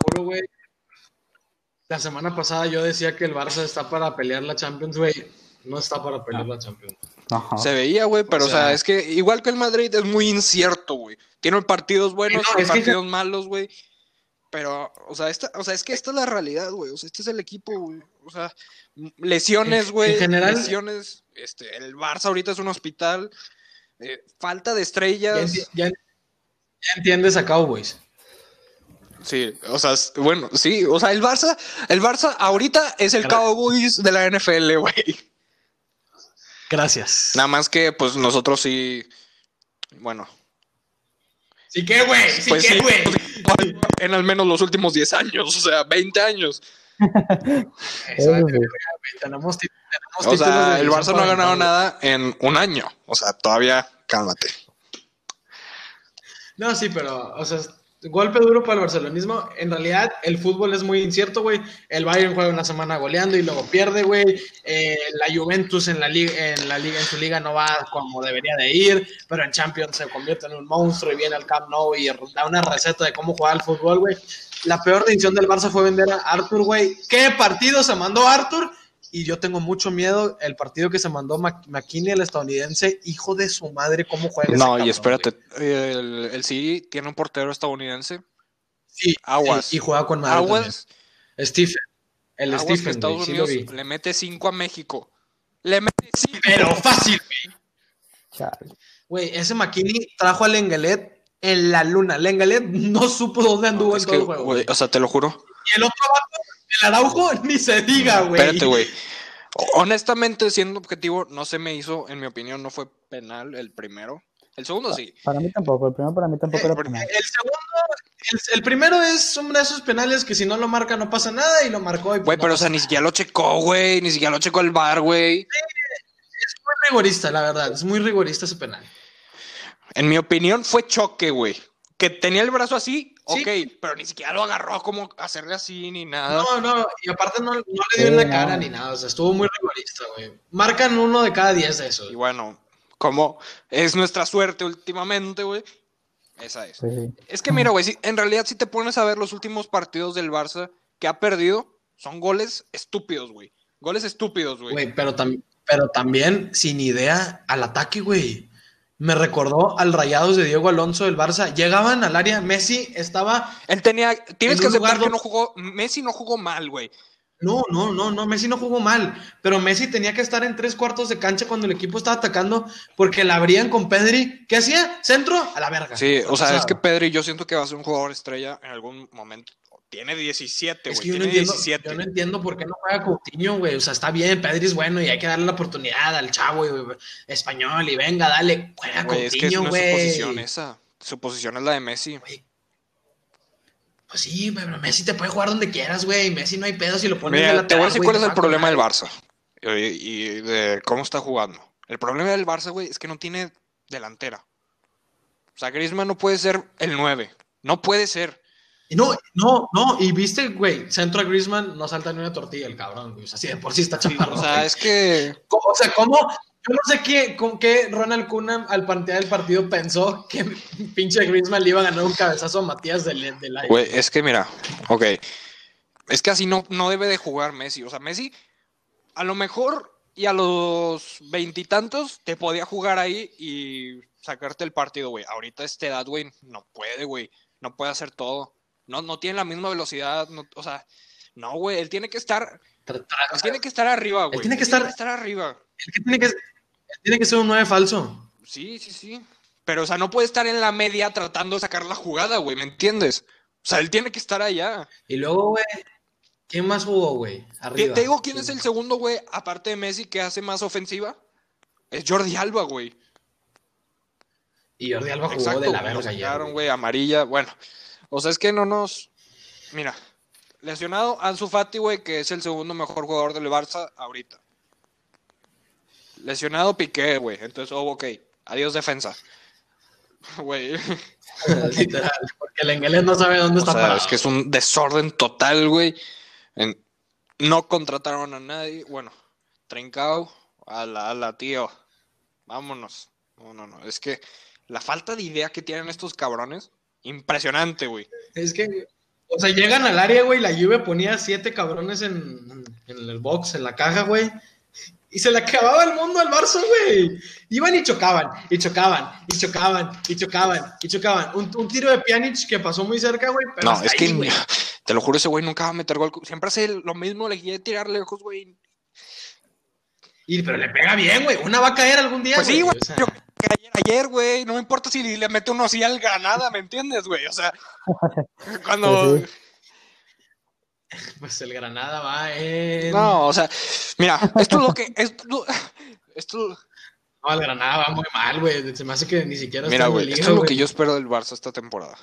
juro, güey. La semana pasada yo decía que el Barça está para pelear la Champions, güey. No está para pelear la Champions. ajá. se veía, güey, pero, O o sea, es que igual que el Madrid es muy incierto, güey. Tiene partidos buenos, no, tiene es que- partidos malos, güey. Pero, o sea, esta, o sea, es que esta es la realidad, güey. O sea, este es el equipo, güey. O sea, lesiones, güey. en general- Lesiones. Este, el Barça ahorita es un hospital. eh, falta de Ya, estrellas. enti- ya- ya entiendes a Cowboys. Sí, o sea, bueno, sí, o sea, el Barça, el Barça ahorita es el Cowboys de la NFL, güey. Gracias. Nada más que, pues, nosotros sí, bueno, Sí que, güey. Sí pues que, sí, güey. pues, en al menos los últimos 10 años, o sea, 20 años. Eso, tenemos, tenemos O sea, el Barça no ha ganado ganar, nada en un año. O sea, todavía, cálmate. No, sí, pero, o sea, golpe duro para el barcelonismo. En realidad, el fútbol es muy incierto, güey. El Bayern juega una semana goleando y luego pierde, güey. Eh, la Juventus en la liga, en la liga, en su liga no va como debería de ir, pero en Champions se convierte en un monstruo y viene al Camp Nou y da una receta de cómo jugar al fútbol, güey. La peor decisión del Barça fue vender a Arthur, güey. ¿Qué partido se mandó Arthur? Y yo tengo mucho miedo el partido que se mandó Mac- McKinney, el estadounidense, hijo de su madre, cómo juega ese No, cabrón, y espérate, güey. el, el City tiene un portero estadounidense. Sí, Aguas. sí, y juega con madre Aguas, también. Stephen. El aguas que Stephen, Estados güey, Unidos le mete 5 a México. Le mete 5. Pero fácil, Chale. güey. Ese McKinney trajo al Engelet en la luna. Lenglet no supo dónde anduvo en todo que, el juego. güey, o sea, te lo juro. Y el otro vato, el Araujo, ni se diga, güey. Espérate, güey. Honestamente, siendo objetivo, no se me hizo, en mi opinión, no fue penal el primero. El segundo sí. Para mí tampoco, el primero para mí tampoco era penal. El segundo, el, el primero es uno de esos penales que si no lo marca no pasa nada y lo marcó. Y pues Güey, no pero o sea, ni siquiera lo checó, güey. Ni siquiera lo checó el bar, güey. Es muy rigorista, la verdad. Es muy rigorista ese penal. En mi opinión, fue choque, güey. Que tenía el brazo así, Sí. ok, pero ni siquiera lo agarró como hacerle así ni nada. No, no, y aparte no, no le dio en la cara ni nada. O sea, estuvo muy rigorista, güey. Marcan uno de cada diez de esos. Y bueno, como es nuestra suerte últimamente, güey. Esa es. Sí. Es que mira, güey, si- en realidad si te pones a ver los últimos partidos del Barça que ha perdido, son goles estúpidos, güey. Goles estúpidos, güey. Güey, pero, tam- pero también sin idea al ataque, güey. Me recordó al Rayados de Diego Alonso del Barça. Llegaban al área, Messi estaba Él tenía, tienes En que aceptar que no jugó, Messi no jugó mal, güey. No, no, no, no, Messi no jugó mal, pero Messi tenía que estar en tres cuartos de cancha cuando el equipo estaba atacando porque la abrían con Pedri. ¿Qué hacía? Centro a la verga. Sí, o sea, es que Pedri yo siento que va a ser un jugador estrella en algún momento. Tiene 17, Es güey. que yo no, Tiene entiendo, 17. yo no entiendo por qué no juega Coutinho, güey. O sea, está bien, Pedri es bueno y hay que darle la oportunidad al chavo güey, español y venga, dale, juega Güey, es que es su güey. posición esa. Su posición es la de Messi. Pues sí, güey, pero Messi te puede jugar donde quieras, güey. Messi no hay pedo si lo pones de Mira, te voy a lateral, decir cuál es el problema del. Barça y, y de cómo está jugando. El problema del Barça, güey, es que no tiene delantera. O sea, Griezmann no puede ser el 9. No puede ser. Y No, no, no, y viste, güey, centro a Griezmann no salta ni una tortilla el cabrón, güey. O sea, sí, de por sí está chaparro. O sea, güey. es que. ¿Cómo- O sea, ¿cómo? Yo no sé qué, con qué Ronald Koeman al plantear el partido pensó que pinche Griezmann le iba a ganar un cabezazo a Matías del, del aire. Güey, es que mira, ok. Es que así no, no debe de jugar Messi. O sea, Messi, a lo mejor y a los veintitantos te podía jugar ahí y sacarte el partido, güey. Ahorita esta edad, güey, no puede, güey. No puede hacer todo. No, no tiene la misma velocidad. no- o sea, no, güey. Él tiene que estar. Él tiene que estar arriba, güey. tiene que Él estar- estar arriba. el que tiene que, él tiene que ser un 9 falso. Sí, sí, sí. Pero, o sea, no puede estar en la media tratando de sacar la jugada, güey. ¿Me entiendes? O sea, él tiene que estar allá. Y luego, güey, ¿quién más jugó, güey? Te, Arriba. te digo quién es el segundo, güey, aparte de Messi, que hace más ofensiva. Es Jordi Alba, güey. Y Jordi Alba jugó Exacto, de la verga güey, amarilla. Bueno, o sea, es que no nos... Mira, lesionado Ansu Fati, güey, que es el segundo mejor jugador del Barça ahorita. Lesionado Piqué, güey. Entonces, oh, ok. Adiós defensa. Güey. Literal, porque el inglés no sabe dónde O está sea, parado. es que es un desorden total, güey. No contrataron a nadie. Bueno, Trincao, a la, a la tío. Vámonos. No, no, no. Es que la falta de idea que tienen estos cabrones, impresionante, güey. Es que, o sea, llegan al área, güey, la Juve ponía siete cabrones en, en el box, en la caja, güey. Y se le acababa el mundo al Barça, güey. Iban y chocaban, y chocaban, y chocaban, y chocaban, y chocaban. Un, un tiro de Pjanic que pasó muy cerca, güey, pero No, es que te lo juro, ese güey nunca va a meter gol. Siempre hace lo mismo, le quiere tirar lejos, güey. Y, pero le pega bien, güey. Una va a caer algún día, Pues sí, güey. o sea, ayer, güey. No me importa si le mete uno así al Granada, ¿me entiendes, güey? O sea, cuando. Pues pues el Granada va en... No, o sea, mira, esto es lo que. Esto, esto, No, el Granada va muy mal, güey. Se me hace que ni siquiera mira, güey, esto es lo que yo espero del Barça esta temporada.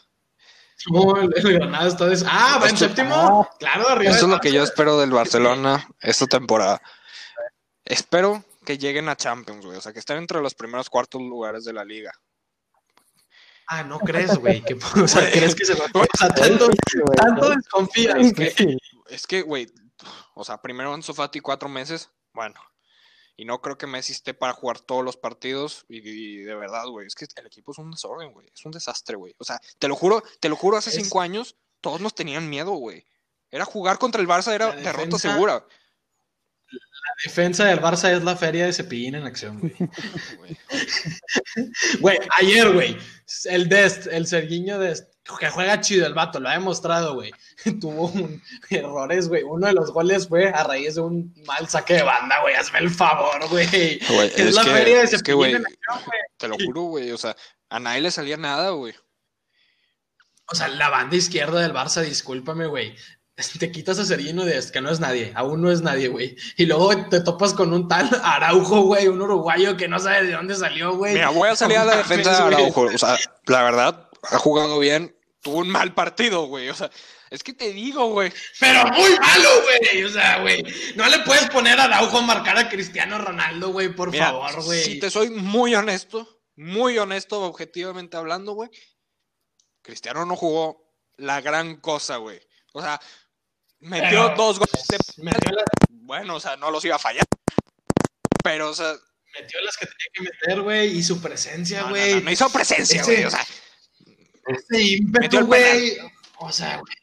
No, el, el Granada está des... Ah, va en Esto- séptimo. Claro, arriba. Esto es lo que yo espero del Barcelona esta temporada. Espero que lleguen a Champions, güey. O sea, que estén entre los primeros cuartos lugares de la liga. Ah, no crees, güey. que- O sea, crees que se va a... O sea, es tanto, tanto es desconfías que... Es que, güey, o sea, primero Ansu Fati cuatro meses, bueno. Y no creo que Messi esté para jugar todos los partidos. Y, y de verdad, güey, es que el equipo es un desorden, güey. Es un desastre, güey. O sea, te lo juro, te lo juro, hace Es- cinco años todos nos tenían miedo, güey. Era jugar contra el Barça, era derrota segura. La defensa del Barça es la feria de Cepillín en acción, güey. güey. Ayer, güey. El Dest, el Serguiño Dest, que juega chido el vato, lo ha demostrado, güey. Tuvo un- errores, güey. Uno de los goles fue a raíz de un mal saque de banda, güey. Hazme el favor, güey. Es, es la que- feria de Cepillín güey, en acción, güey. Te lo juro, güey. O sea, a nadie le salía nada, güey. O sea, la banda izquierda del Barça, discúlpame, güey. Te quitas a Serino de que no es nadie, aún no es nadie, güey. Y luego te topas con un tal Araujo, güey, un uruguayo que no sabe de dónde salió, güey. Mira, voy a salir a la defensa de. Araujo. O sea, la verdad, ha jugado bien. Tuvo un mal partido, güey. O sea, es que te digo, güey. Pero muy malo, güey. O sea, güey. No le puedes poner a Araujo a marcar a Cristiano Ronaldo, güey, por Mira, favor, güey. si te soy muy honesto, muy honesto, objetivamente hablando, güey. Cristiano no jugó la gran cosa, güey. O sea, metió Pero- dos goles de Metió, las- Bueno, o sea, no los iba a fallar. Pero, o sea, metió las que tenía que meter, güey. Y su presencia, no, güey. no, no hizo presencia, Ese- güey. O sea, Ese ímpetu, Metió el güey. O sea, güey.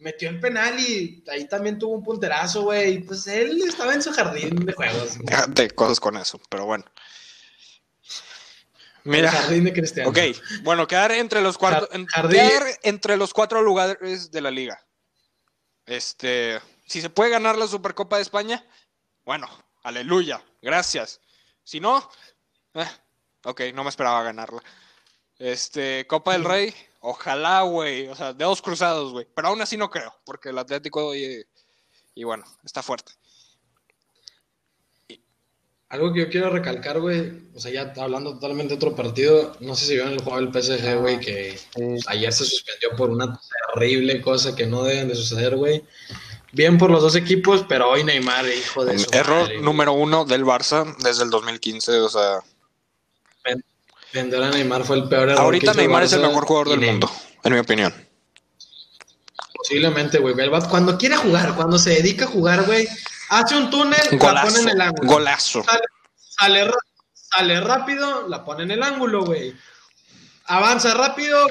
Metió el penal y ahí también tuvo un punterazo, güey. Pues él estaba en su jardín de juegos. güey. de cosas con eso, pero bueno. El Mira, jardín de Cristiano. ok, bueno, quedar entre los cuatro, quedar entre los cuatro lugares de la liga. Este, si se puede ganar la Supercopa de España, bueno, aleluya, gracias. Si no, eh, ok, no me esperaba ganarla. Este, Copa del Rey, ojalá, güey, o sea, dedos cruzados, güey, pero aún así no creo, porque el Atlético, y, y bueno, está fuerte. Algo que yo quiero recalcar, güey. O sea, ya hablando totalmente de otro partido. No sé si vieron el juego del PSG, güey, que Sí. ayer se suspendió por una terrible cosa que no deben de suceder, güey. Bien por los dos equipos, pero hoy Neymar, hijo de su Error madre, número uno del Barça desde el 2015, o sea, Vender a Neymar fue el peor error. ahorita Neymar es el mejor jugador del Neymar. mundo, en mi opinión. Posiblemente, güey. Cuando quiere jugar, cuando se dedica a jugar, güey, hace un túnel, la pone en el ángulo. golazo. Sale, sale, rápido, la pone en el ángulo, güey. Avanza rápido,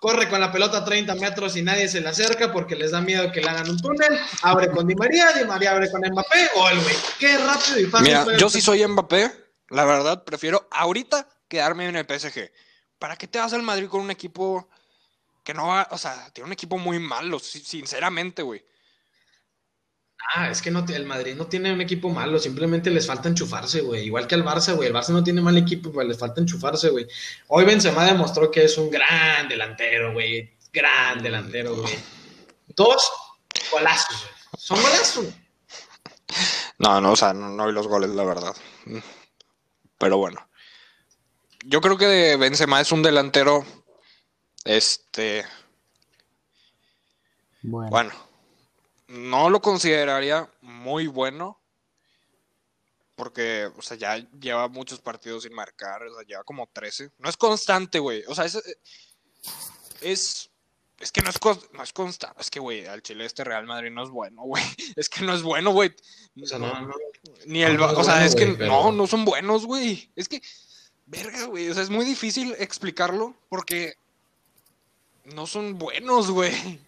corre con la pelota a 30 metros y nadie se le acerca porque les da miedo que le hagan un túnel. Abre con Di María, Di María abre con Mbappé, gol, güey. Qué rápido y fácil. Mira, yo sí soy Mbappé, la verdad, prefiero ahorita quedarme en el PSG. ¿Para qué te vas al Madrid con un equipo que no va, o sea, tiene un equipo muy malo, si- sinceramente, güey? Ah, es que no, el Madrid no tiene un equipo malo, simplemente les falta enchufarse, güey. Igual que al Barça, güey. El Barça no tiene mal equipo, pues les falta enchufarse, güey. Hoy Benzema demostró que es un gran delantero, güey. Gran delantero, güey. Dos golazos, güey. Son golazos. güey. No, no, o sea, no, no vi los goles, la verdad. Pero bueno. Yo creo que Benzema es un delantero, este, Bueno, Bueno, no lo consideraría muy bueno. Porque, o sea, ya lleva muchos partidos sin marcar. O sea, lleva como 13. No es constante, güey. O sea, es. Es. Es que no es, no es constante. Es que, güey, al Chile este Real Madrid no es bueno, güey. Es que no es bueno, güey. O sea, no, no. Ni el. no o sea, bueno, es que pero- no, no son buenos, güey. Es que. Verga, güey. O sea, es muy difícil explicarlo porque. No son buenos, güey.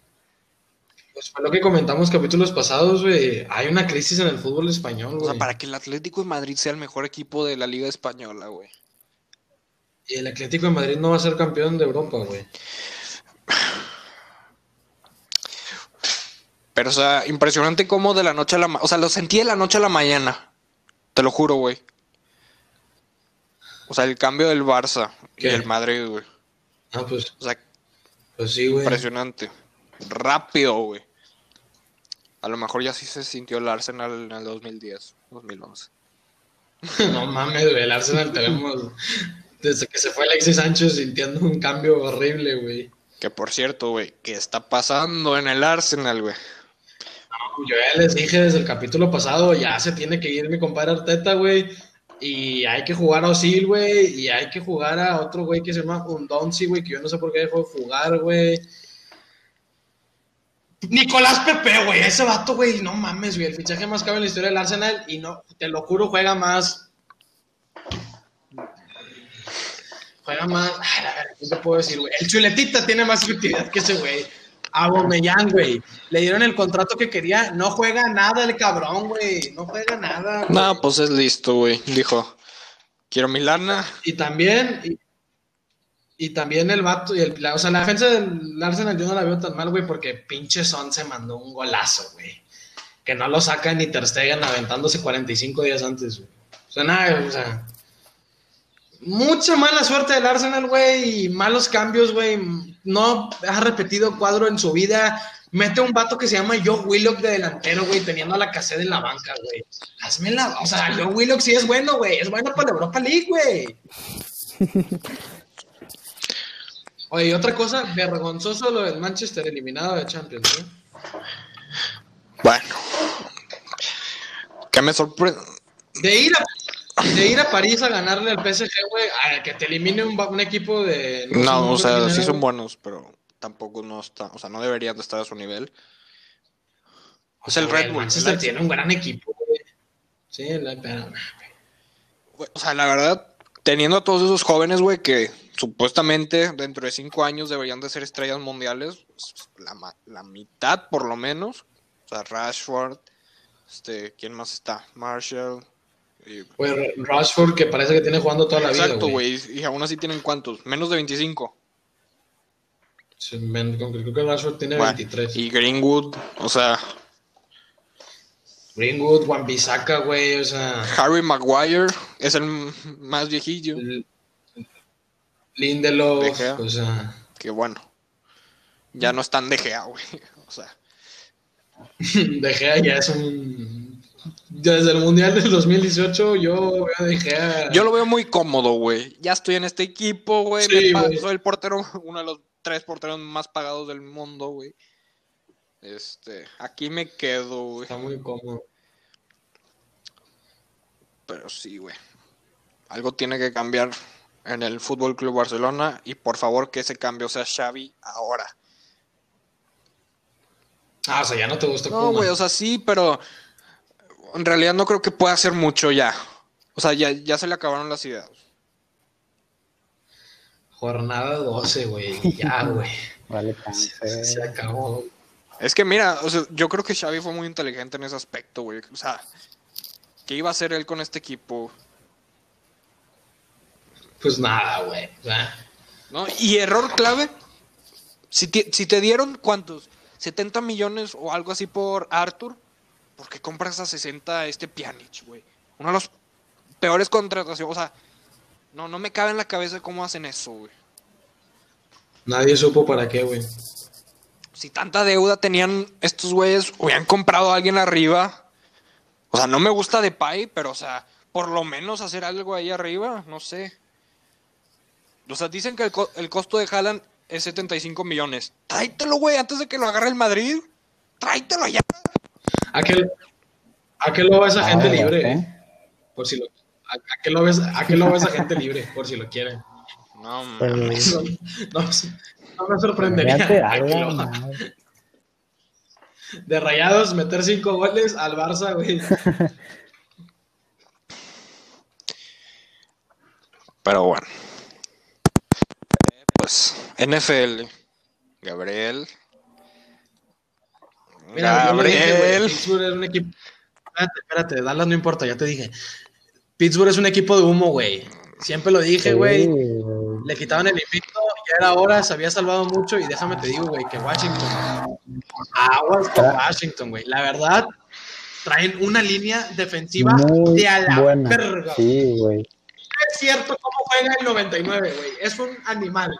Pues fue lo que comentamos capítulos pasados, güey. Hay una crisis en el fútbol español, O güey. sea, para que el Atlético de Madrid sea el mejor equipo de la Liga Española, güey. Y el Atlético de Madrid no va a ser campeón de Europa, güey. Pero, o sea, impresionante cómo de la noche a la mañana. O sea, lo sentí de la noche a la mañana. Te lo juro, güey. O sea, el cambio del Barça y el Madrid, güey. Ah, pues, O sea, pues sí, güey. impresionante. Rápido, güey. A lo mejor ya sí se sintió el Arsenal en el 2010, 2011. No mames, güey. El Arsenal tenemos. Desde que se fue Alexis Sánchez sintiendo un cambio horrible, güey. Que por cierto, güey, ¿qué está pasando en el Arsenal, güey? Yo ya les dije desde el capítulo pasado, ya se tiene que ir mi compadre Arteta, güey. Y hay que jugar a Osil, güey. Y hay que jugar a otro güey que se llama Undonzi, güey, que yo no sé por qué dejó de jugar, güey. Nicolás Pepe, güey, ese vato, güey, no mames, güey, el fichaje más caro en la historia del Arsenal y no, te lo juro, juega más. Juega más. Ay, la ¿qué te puedo decir, güey? El chuletita tiene más efectividad que ese, güey. Abomellán, güey. Le dieron el contrato que quería. No juega nada el cabrón, güey. No juega nada. No, pues es listo, güey. Dijo, quiero mi lana. Y también, y, y también el vato, y el, la, o sea, la defensa del Arsenal yo no la veo tan mal, güey, porque pinche Son se mandó un golazo, güey. Que no lo saca ni Ter Stegen aventándose 45 días antes, güey. O sea, nada, o sea. mucha mala suerte del Arsenal, güey, y malos cambios, güey. No ha repetido cuadro en su vida. Mete un vato que se llama Joe Willock de delantero, güey, teniendo a la caseta en la banca, güey. Hazme la. O sea, Joe Willock sí es bueno, güey. Es bueno para la Europa League, güey. Oye, otra cosa, vergonzoso lo del Manchester eliminado de Champions, ¿eh? Bueno. Que me sorprende. De ir a, de ir a París a ganarle al PSG, güey, a que te elimine un, equipo de... No, o sea, sí son buenos, pero tampoco no están, o sea, no deberían de estar a su nivel. Es el güey, Red Bull. Manchester el- tiene un gran equipo, güey. Sí, la, O sea, la verdad, teniendo a todos esos jóvenes, güey, que supuestamente dentro de cinco años deberían de ser estrellas mundiales, pues, la, la mitad por lo menos. O sea, Rashford, este, ¿quién más está? Marshall. y- Güey, Rashford, que parece que tiene jugando toda la vida, Exacto, güey. Y aún así tienen cuántos? Menos de 25. Sí, men, con- Creo que Rashford tiene Bueno, 23. y Greenwood, o sea, Greenwood, Wan-Bissaka, güey, o sea... Harry Maguire es el más viejillo. L- Lindelof, o sea... Que bueno, ya no están de Gea, güey. O sea, De Gea ya es un... ya Desde el Mundial del 2018 yo veo De Gea... yo lo veo muy cómodo, güey. Ya estoy en este equipo. Sí, güey. soy el portero, uno de los tres porteros más pagados del mundo, güey. Este, aquí me quedo, güey. Está muy cómodo. Pero sí, güey. Algo tiene que cambiar en el Fútbol Club Barcelona y por favor que ese cambio sea Xavi ahora. Ah, o sea, ya no te gusta No, güey, o sea, sí, pero en realidad no creo que pueda hacer mucho ya. O sea, ya, ya se le acabaron las ideas. Jornada 12, güey. Ya, güey. Vale, Se, se acabó. Es que mira, o sea, yo creo que Xavi fue muy inteligente en ese aspecto, güey. O sea, ¿qué iba a hacer él con este equipo? Pues nada, güey. ¿No? Y error clave, si te, si te dieron cuántos, 70 millones o algo así por Arthur, ¿por qué compras a 60 a este Pjanic, güey? Uno de los peores contrataciones, o sea, no, no me cabe en la cabeza cómo hacen eso, güey. nadie supo para qué, güey. Si tanta deuda tenían estos güeyes, hubieran comprado a alguien arriba. O sea, no me gusta de Pai, pero o sea, por lo menos hacer algo ahí arriba, no sé. O sea, dicen que el, co- el costo de Haaland es 75 millones. Tráetelo, güey, antes de que lo agarre el Madrid. Tráetelo ya. ¿A qué, a qué lo ves a gente Ah, libre? ¿eh? eh? Por si lo, a, a qué lo ves, a qué lo ves a gente libre? Por si lo quieren. No, Pues. No, no, no me sorprendería. de rayados meter cinco goles al Barça, güey. Pero bueno. NFL. Gabriel. Mira, dije, Gabriel. Pittsburgh es un equipo. Espérate, espérate, Dallas no importa, ya te dije. Pittsburgh es un equipo de humo, güey. Siempre lo dije, güey. Sí. Le quitaban el invicto, ya era hora, se había salvado mucho y déjame te digo, güey, que Washington. Aguas con Washington, güey. La verdad, traen una línea defensiva Muy de a la buena. verga. Sí, güey. No es cierto cómo juega el 99, güey. Es un animal.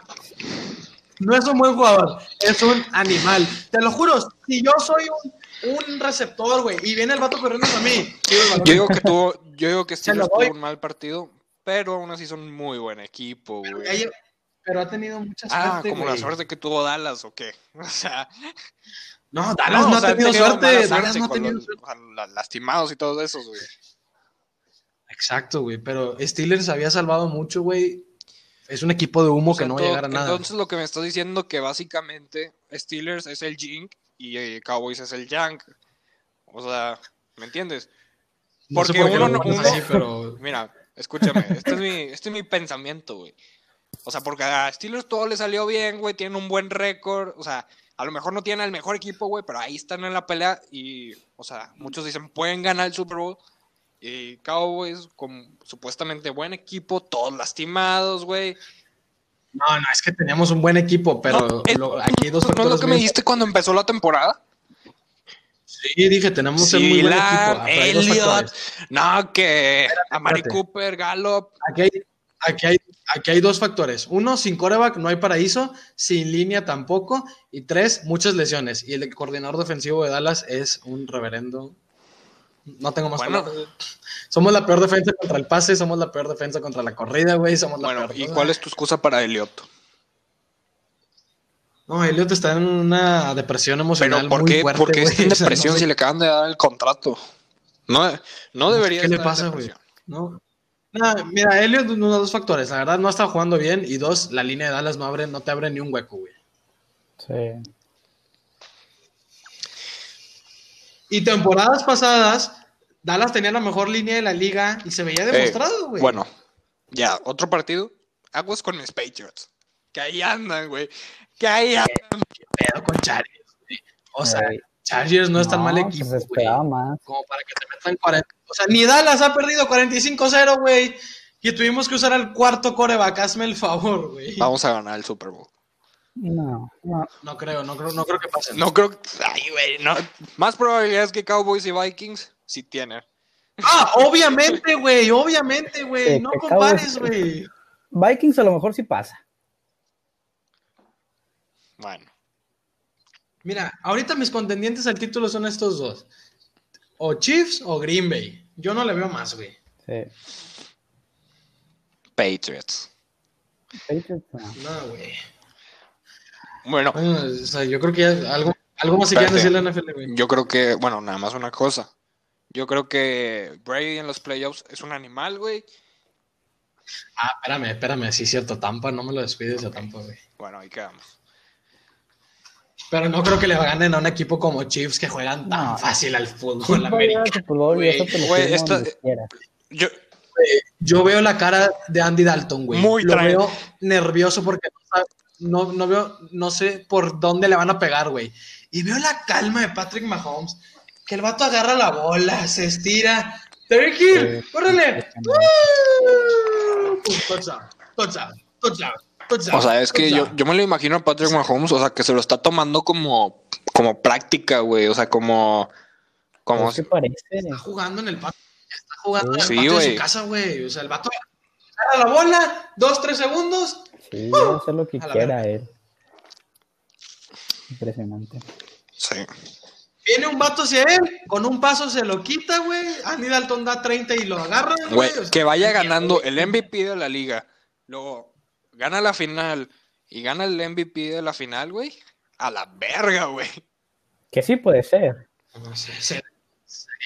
No es un buen jugador, es un animal. Te lo juro, si yo soy un, un receptor, güey, y viene el vato corriendo a mí. Yo digo que tuvo, yo digo que Steelers tuvo un mal partido, pero aún así son muy buen equipo, güey. Pero ha tenido mucha Ah, suerte, como güey. la suerte que tuvo Dallas o qué. O sea, No, Dallas no, o ha sea, tenido suerte. Dallas no ha tenido los- suerte. lastimados y todos esos, güey. Exacto, güey. Pero Steelers había salvado mucho, güey. Es un equipo de humo O sea, que no va a llegar a nada. Entonces lo que me estás diciendo que básicamente Steelers es el Jink y eh, Cowboys es el Yank. O sea, ¿me entiendes? No sé porque por uno no- uno- así, pero Mira, escúchame, este es mi, este es mi pensamiento, güey. O sea, porque a Steelers todo le salió bien, güey, tienen un buen récord, o sea, a lo mejor no tienen el mejor equipo, güey, pero ahí están en la pelea y, o sea, muchos dicen, pueden ganar el Super Bowl. Y Cowboys, con supuestamente buen equipo, todos lastimados, güey. no, no, es que teníamos un buen equipo, pero No, es- lo- aquí hay dos ¿No es lo que me dijiste cuando empezó la temporada? Sí, dije, tenemos un muy buen equipo. Factores. no, que a Mari. Cooper, Gallup. Aquí hay, aquí hay, aquí hay dos factores. Uno, sin coreback no hay paraíso, sin línea tampoco. Y tres, muchas lesiones. Y el coordinador defensivo de Dallas es un reverendo. No tengo más Bueno. palabras. Somos la peor defensa contra el pase, somos la peor defensa contra la corrida, güey. Somos la Bueno, peor. ¿y cuál es tu excusa para Elliot? No, Elliot está en una depresión emocional Pero ¿por muy qué, fuerte, por qué güey. está en O sea, depresión no sé si le acaban de dar el contrato? No, no debería ¿Qué le estar en pasa, güey? No. Nah, mira, Elliot, uno de dos factores. La verdad, no está jugando bien. Y dos, la línea de Dallas no, abre, no te abre ni un hueco, güey. Sí. Y temporadas pasadas, Dallas tenía la mejor línea de la liga y se veía Eh, demostrado, güey. bueno, ya, otro partido. Aguas con mis Patriots. Que ahí andan, güey. Que ahí andan. pedo con Chargers, güey. O sea, Ey. Chargers no es tan mal pues equipo, se güey. Como para que te metan 40. O sea, ni Dallas ha perdido 45-0, güey. Y tuvimos que usar al cuarto coreback. Hazme el favor, güey. Vamos a ganar el Super Bowl. No, no. No creo, no creo, no creo que pase. No creo que. Ay, güey, no. Más probabilidades que Cowboys y Vikings sí tienen. Ah, obviamente, güey, obviamente, güey. Sí, No compares, Cowboys- güey. Vikings a lo mejor sí pasa. Bueno, Mira, ahorita mis contendientes al título son estos dos. O Chiefs o Green Bay. Yo no le veo más, güey. Sí. Patriots. Patriots, no. No, güey. Bueno, Bueno, o sea, yo creo que ya algo, algo más se Espérate. decir la NFL, güey. yo creo que. Bueno, nada más una cosa. Yo creo que Brady en los playoffs es un animal, güey. Ah, espérame, espérame, sí, cierto, Tampa, no me lo descuides a Tampa, güey. Bueno, ahí quedamos. Pero no creo que le ganen a un equipo como Chiefs que juegan tan No. fácil al fútbol americano. Yo, Yo veo la cara de Andy Dalton, güey. Muy Lo veo nervioso porque no, sabe- no, no veo, no sé por dónde le van a pegar, güey. Y veo la calma de Patrick Mahomes, que el vato agarra la bola, se estira. Terry Hill, Sí, córrele. Touchdown, touchdown, touchdown, o sea, es que yo, yo me lo imagino a Patrick Mahomes, o sea, que se lo está tomando como, como práctica, güey. O sea, como. como ¿Qué parece? Está jugando en el patio. Está jugando en el patio de su casa, güey. O sea, el vato agarra la bola, dos, tres segundos, Sí, va a hacer lo que A quiera él. Impresionante. sí. Viene un vato hacia él, con un paso se lo quita, güey. Andy Dalton da 30 y lo agarra, güey. Güey, O sea, que vaya ganando el MVP de la liga, luego gana la final y gana el MVP de la final, güey. A la verga, güey. Que sí puede ser. No sé, sería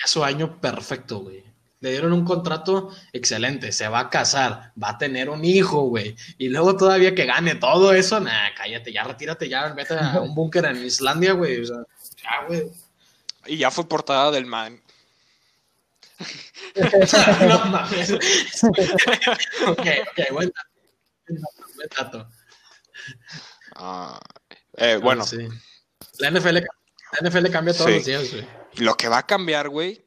su año perfecto, güey. Le dieron un contrato excelente, se va a casar, va a tener un hijo, güey. Y luego todavía que gane todo eso, nah, cállate, ya retírate, ya vete a un búnker en Islandia, güey. O sea, ya, güey. Y ya fue portada del man. no mames. ok, ok, buen dato. Buen dato. Ah, eh, bueno, Sí. La NFL, la NFL cambia todos Sí. los días, güey. lo que va a cambiar, güey,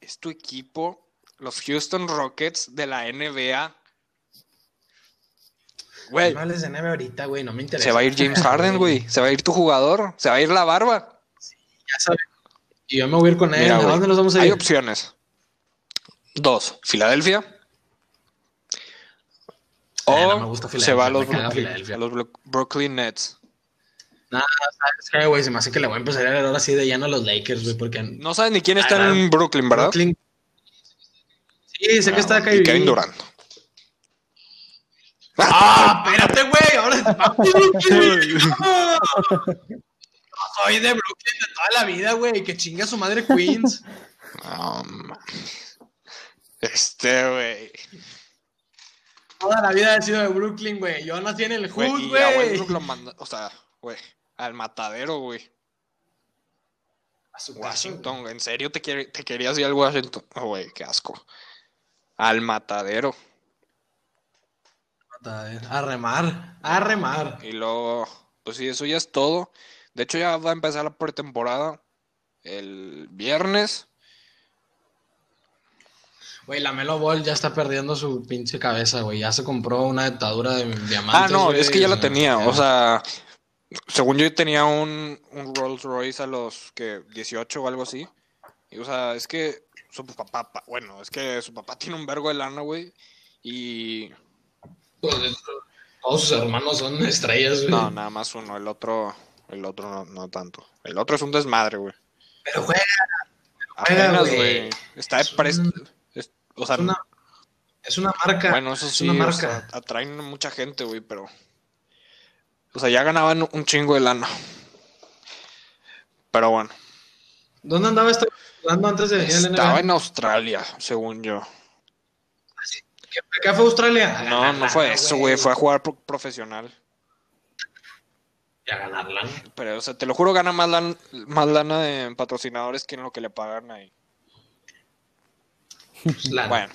es tu equipo, los Houston Rockets de la NBA. Güey, No hables de NBA ahorita, güey, no me interesa. se va a ir James Harden, güey. Se va a ir tu jugador. Se va a ir la barba. Ya sabes. Y yo me voy a ir con él. Mira, ¿A güey, dónde nos vamos a Hay ir? opciones. Dos, Filadelfia. O Eh, no me gusta se va a los, Brooklyn, Filadelfia. a los Bro- Brooklyn Nets. Nada, ¿sabes qué, güey? Se me hace que le voy a empezar a ver ahora sí de lleno a los Lakers, güey, porque... No sabes ni quién está Ah, en Brooklyn, ¿verdad? Brooklyn- Sí, sé Ah, que está acá y Kevin Durant. ¡Ah, espérate, güey! Ahora. No soy de Brooklyn de toda la vida, güey. Que chinga su madre Queens. No, mames. este, güey. Toda la vida he sido de Brooklyn, güey. Yo nací en el Güey, Hood, y a güey. O sea, güey, al matadero, güey. A su casa, Washington, ¿en serio te, quiere- te querías ir al Washington? Oh, güey, qué asco. Al matadero. A remar, a remar. Y luego, pues sí, eso ya es todo. De hecho, ya va a empezar la pretemporada el viernes. Güey, la Melo Ball ya está perdiendo su pinche cabeza, güey. Ya se compró una dentadura de diamantes. Ah, no, es que ya la tenía. O sea, según yo tenía un, un Rolls Royce a los que 18 o algo así. Y, o sea, es que su papá, pa- bueno, es que su papá tiene un vergo de lana, güey. Y Pues, todos sus hermanos son estrellas, güey. No, nada más uno. El otro, el otro no, no tanto. El otro es un desmadre, güey. Pero juega. Juega, Apenas, güey. güey. Está de Es presto. es- O sea, Es una, es una marca. bueno, eso es sí, o sea, atraen mucha gente, güey, pero. O sea, ya ganaban un chingo de lana. Pero bueno, ¿Dónde andaba este jugando antes de venir estaba en Australia, según yo. ¿Qué, qué fue Australia? No, no fue eso, güey, fue a jugar pro- profesional. Y a ganar lana. Pero, o sea, te lo juro, gana más lana, más lana de patrocinadores que en lo que le pagan ahí. Pues, lana. Bueno,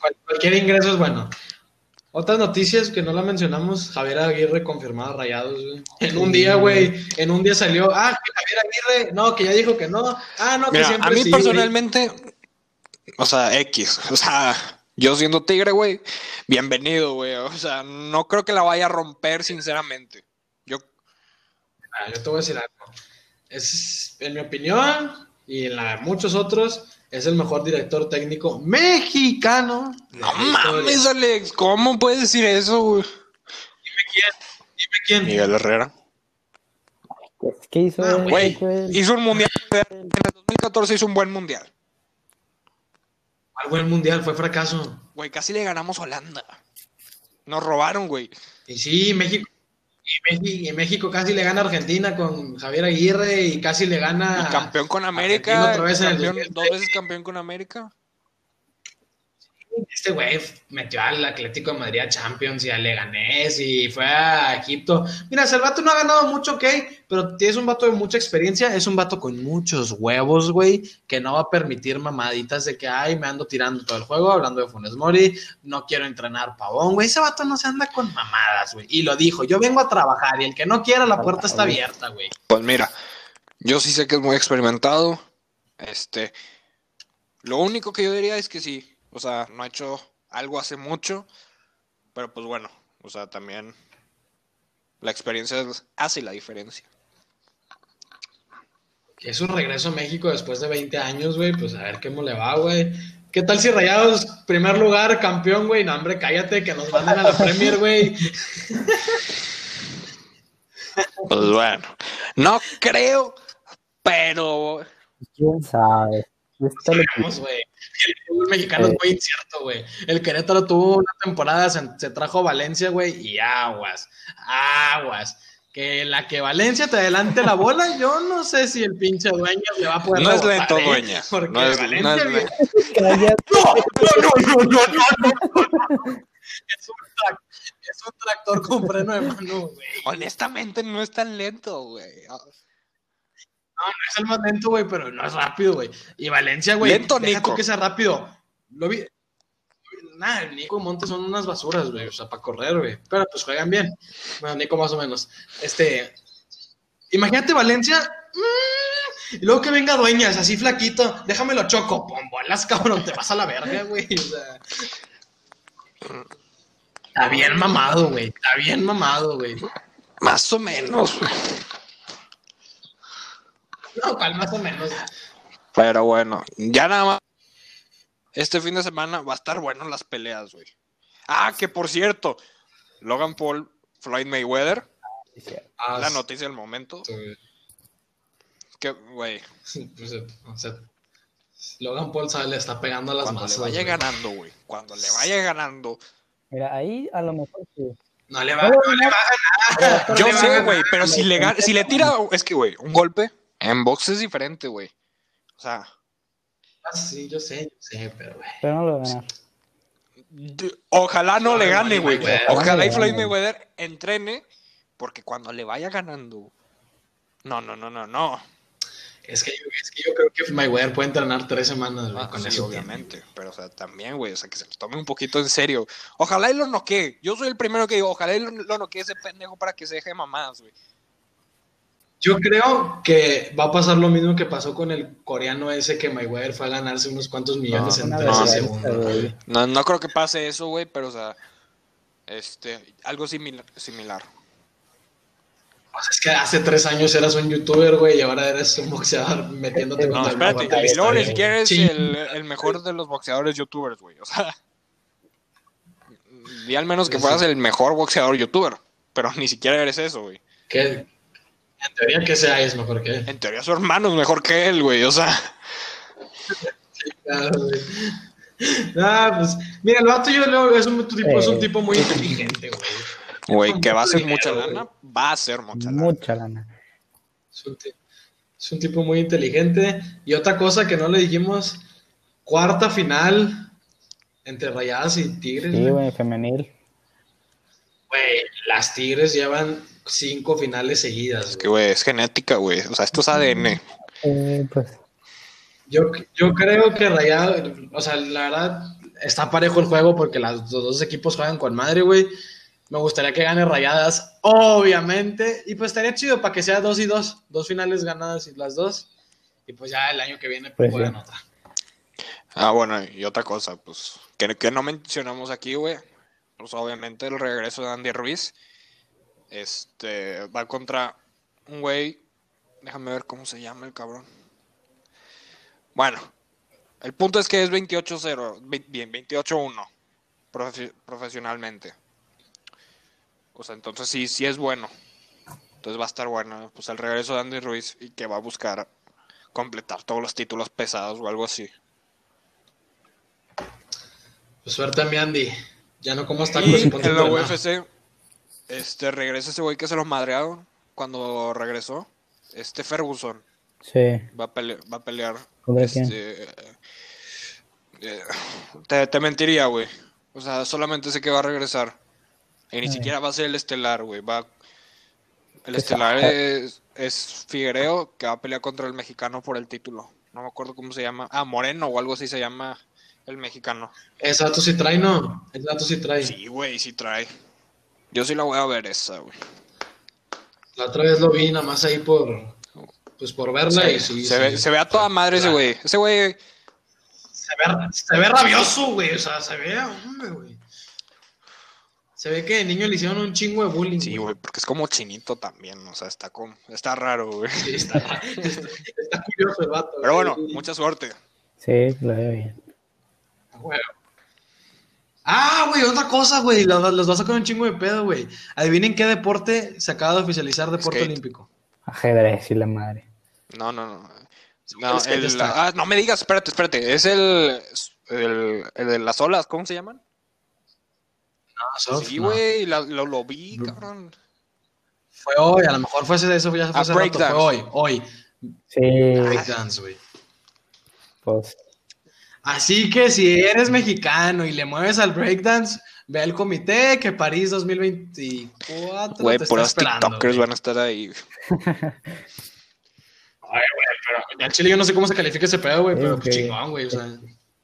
Cual- cualquier ingreso es bueno. Otras noticias que no la mencionamos, Javier Aguirre confirmado Rayados, güey. En un día, güey, en un día salió, ah, que Javier Aguirre, no, que ya dijo que no, ah, no, que mira, siempre a mí sí, personalmente, o sea, X, o sea, yo siendo tigre, güey, bienvenido, güey. O sea, no creo que la vaya a romper, sinceramente. Yo, Ah, yo te voy a decir algo. Es, en mi opinión, y en la de muchos otros, es el mejor director técnico mexicano. no historia. mames, Alex, ¿cómo puedes decir eso, güey? Dime quién. Miguel Herrera. ¿Qué hizo No, él? Güey, ¿Qué hizo él? hizo un mundial. En el 2014 hizo un buen mundial. Al buen mundial, fue fracaso. Güey, casi le ganamos a Holanda. Nos robaron, güey. Y sí, México. Y México, casi le gana a Argentina con Javier Aguirre y casi le gana. Y campeón con América. otra vez en el campeón- 2006. dos veces campeón con América. Este güey metió al Atlético de Madrid a Champions y a Leganés y fue a Egipto. Mira, si el vato no ha ganado mucho, ok, pero es un vato de mucha experiencia, es un vato con muchos huevos, güey, que no va a permitir mamaditas de que, ay, me ando tirando todo el juego, hablando de Funes Mori, no quiero entrenar pavón, güey, ese vato no se anda con mamadas, güey. Y lo dijo, yo vengo a trabajar y el que no quiera, la puerta está abierta, güey. Pues mira, yo sí sé que es muy experimentado. Este, lo único que yo diría es que sí, o sea, no ha hecho algo hace mucho, pero pues bueno, o sea, también la experiencia hace la diferencia. Es un regreso a México después de 20 años, güey, pues a ver cómo le va, güey. ¿Qué tal si Rayados, primer lugar, campeón, güey? No, hombre, cállate, que nos manden a la Premier, güey. Pues bueno, no creo, pero ¿Quién sabe? Sabemos, güey. El fútbol mexicano es muy incierto, güey. El Querétaro tuvo una temporada, se, se trajo a Valencia, güey, y aguas, aguas. Que la que Valencia te adelante la bola, yo no sé si el pinche dueño le va a poder no es lento, ¿eh? dueña. Porque No es, Valencia, no es lento. No, no, no, no, no, no, no. Es un, es un tractor con freno de mano, güey. Honestamente, no es tan lento, güey. No, no es el más lento, güey, pero no es rápido, güey. Y Valencia, güey. Lento, Nico. que sea rápido. Lo vi. Nada, Nico y Montes son unas basuras, güey. O sea, para correr, güey. Pero pues juegan bien. Bueno, Nico más o menos. Este. Imagínate Valencia. mm, Y luego que venga Dueñas, así flaquito. Déjamelo choco. Pon bolas, cabrón. Te vas a la verga, güey. O sea. Está bien mamado, güey. Está bien mamado, güey. Más o menos, güey. No, cual más o menos. Pero bueno, ya nada más. Este fin de semana va a estar bueno las peleas, güey. Ah, que por cierto, Logan Paul, Floyd Mayweather, Ah, la noticia del momento. Que, güey, Pues, o sea, Logan Paul sabe, le está pegando a las cuando le masas. vaya güey. ganando, güey. Cuando le vaya ganando. Mira, ahí a lo mejor sí. No le va, no le va a ganar. Yo le sé, güey, pero si le, si le tira, es que, güey, un golpe en box es diferente, güey. O sea, Ah, Sí, yo sé, yo sé, pero güey. Pero no lo d- ojalá no le gane, güey. Ojalá y Floyd. Mayweather entrene, porque cuando le vaya ganando. No, no, no, no, no. Es que, yo, es que yo creo que Mayweather puede entrenar tres semanas güey, Ah, con sí, eso. obviamente. Pero, o sea, también, güey, o sea, que se lo tome un poquito en serio. Ojalá y lo noquee. Yo soy el primero que digo, ojalá y lo, lo noquee ese pendejo para que se deje de mamadas, güey. Yo creo que va a pasar lo mismo que pasó con el coreano ese que Mayweather fue a ganarse unos cuantos millones No, en Una no, 13 vergüenza, segundos. güey. No, no creo que pase eso, güey, pero, o sea, este, algo similar. similar. O sea, es que hace tres años eras un youtuber, güey, y ahora eres un boxeador metiéndote No, contra el espérate. Y luego ni siquiera güey. es Sí. el, el mejor de los boxeadores youtubers, güey. O sea, Di al menos que Sí. fueras el mejor boxeador youtuber. Pero ni siquiera eres eso, güey. Que en teoría que sea es mejor que él. En teoría su hermano es mejor que él, güey. O sea, Claro, güey. Ah, pues, mira, el vato yo lo- es un tipo, es un Eh. tipo muy inteligente, güey. güey, que va a Dinero, mucha güey. lana. Va a hacer mucha lana. Mucha lana. Es un, es un tipo muy inteligente. Y otra cosa que no le dijimos, cuarta final entre Rayadas y Tigres. Sí, güey. güey, femenil. Güey, las Tigres llevan cinco finales seguidas. Es que, güey, es genética, güey. O sea, esto es ADN. Eh, pues, Yo, yo creo que Rayadas, o sea, la verdad, está parejo el juego porque las, los dos equipos juegan con madre, güey. Me gustaría que gane Rayadas, obviamente. Y pues estaría chido para que sea dos y dos. Dos finales ganadas y las dos. Y pues ya el año que viene Pues juegan sí. otra. Ah, bueno, y otra cosa, pues, que, que no mencionamos aquí, güey. Pues obviamente el regreso de Andy Ruiz. Este, va contra un güey. Déjame ver cómo se llama el cabrón. Bueno, el punto es que es 28-0, ve- bien, 28-1 profe- profesionalmente. O sea, entonces sí, sí es bueno. Entonces va a estar bueno, pues el regreso de Andy Ruiz y que va a buscar completar todos los títulos pesados o algo así. Pues suerte a mi Andy. Ya no como ponte en la. UFC, este, regresa ese güey que se los madrearon cuando regresó. Este Ferguson sí. va a, pele- va a pelear. ¿Contra quién? Este, eh, te, te mentiría, güey. O sea, solamente sé que va a regresar. Y ni Ay. siquiera va a ser el estelar, güey. Va... El Qué estelar sad. es, es Figuereo, que va a pelear contra el mexicano por el título. No me acuerdo cómo se llama. Ah, Moreno o algo así se llama el mexicano. Dato sí trae, ¿no? Dato sí trae. Sí, güey, sí trae. Yo sí la voy a ver esa, güey. La otra vez lo vi nada más ahí por... Pues por verla Sí, y sí. se, sí. Ve, se ve a toda madre ese güey. Ese güey, Se ve, se ve rabioso, güey. O sea, se ve, hombre, güey. Se ve que de niño le hicieron un chingo de bullying. sí, güey, porque es como chinito también. O sea, está, con, está raro, güey. Sí, está, está, está curioso el vato. Pero bueno, mucha suerte. Sí, lo veo bien. Güey. Ah, güey, otra cosa, güey. Los, los va a sacar un chingo de pedo, güey. Adivinen qué deporte se acaba de oficializar deporte Skate. olímpico. Ajedrez y la madre. No, no, no. No, el- está- ah, no me digas, espérate, espérate. Es el, el, el de las olas, ¿cómo se llaman? No, surf, sí, güey, lo, lo vi, cabrón. Fue hoy, a lo mejor fue ese, eso ya fue Ah, hace rato, fue hoy, hoy. Sí, Breakdance, güey. pues, Así que si eres mexicano y le mueves al breakdance, ve al comité que París 2024 Güey, te está puros esperando. TikTokers van a estar ahí. Ay, güey, pero en Chile yo no sé cómo se califica ese pedo, güey, pero chingón, güey. O sea,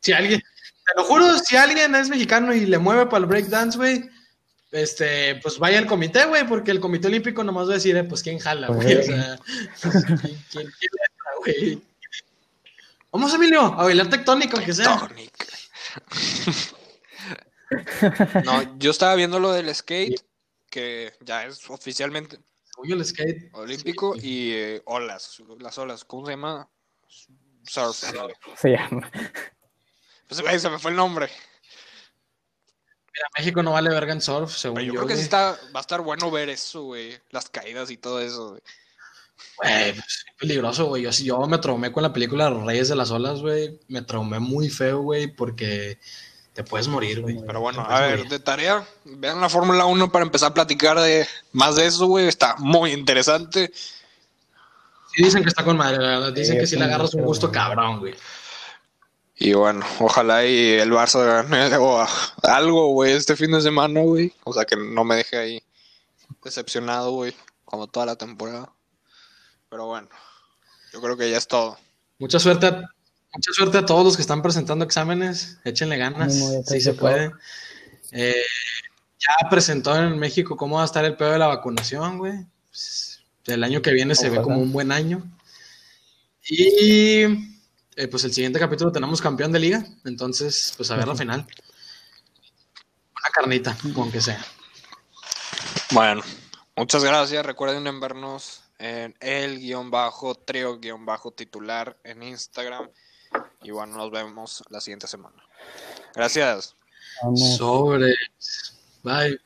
si alguien, te lo juro, si alguien es mexicano y le mueve para el breakdance, güey, este, pues vaya al comité, güey, porque el comité olímpico nomás va a decir, eh, pues quién jala, güey. O sea, ¿quién, quién, quién entra, güey? Vamos, Emilio, a bailar tectónica, aunque sea. No, yo estaba viendo lo del skate, que ya es oficialmente el skate. olímpico, y eh, olas, las olas, ¿cómo se llama? Surf. se llama. Pues, güey, se me fue el nombre. Mira, México no vale verga en surf, según Pero yo yo. creo que sí está, va a estar bueno ver eso, güey. Las caídas y todo eso, güey. Güey, pues, es peligroso, güey. Yo, yo me traumé con la película Los Reyes de las Olas, güey. Me traumé muy feo, güey, porque te puedes morir, güey. Pero bueno, a ver, morir. de tarea, vean la Fórmula 1 para empezar a platicar de más de eso, güey. Está muy interesante. Sí dicen que está con madre, la verdad. Dicen Sí, que sí le agarras un gusto cabrón, güey. Y bueno, ojalá y el Barça gane o algo, güey, este fin de semana, güey. O sea, que no me deje ahí decepcionado, güey, como toda la temporada. Pero bueno, yo creo que ya es todo. Mucha suerte, a, mucha suerte a todos los que están presentando exámenes. Échenle ganas, si se puede. Eh, ya presentó en México cómo va a estar el pedo de la vacunación, güey. Pues, el año que viene se ve como un buen año. Y eh, pues el siguiente capítulo tenemos campeón de liga. Entonces, pues a ver la final. Una carnita, aunque sea. Bueno, muchas gracias. Recuerden en vernos en el guion bajo, trio guion bajo titular en Instagram. Y bueno, nos vemos la siguiente semana. Gracias. Sobre. Bye.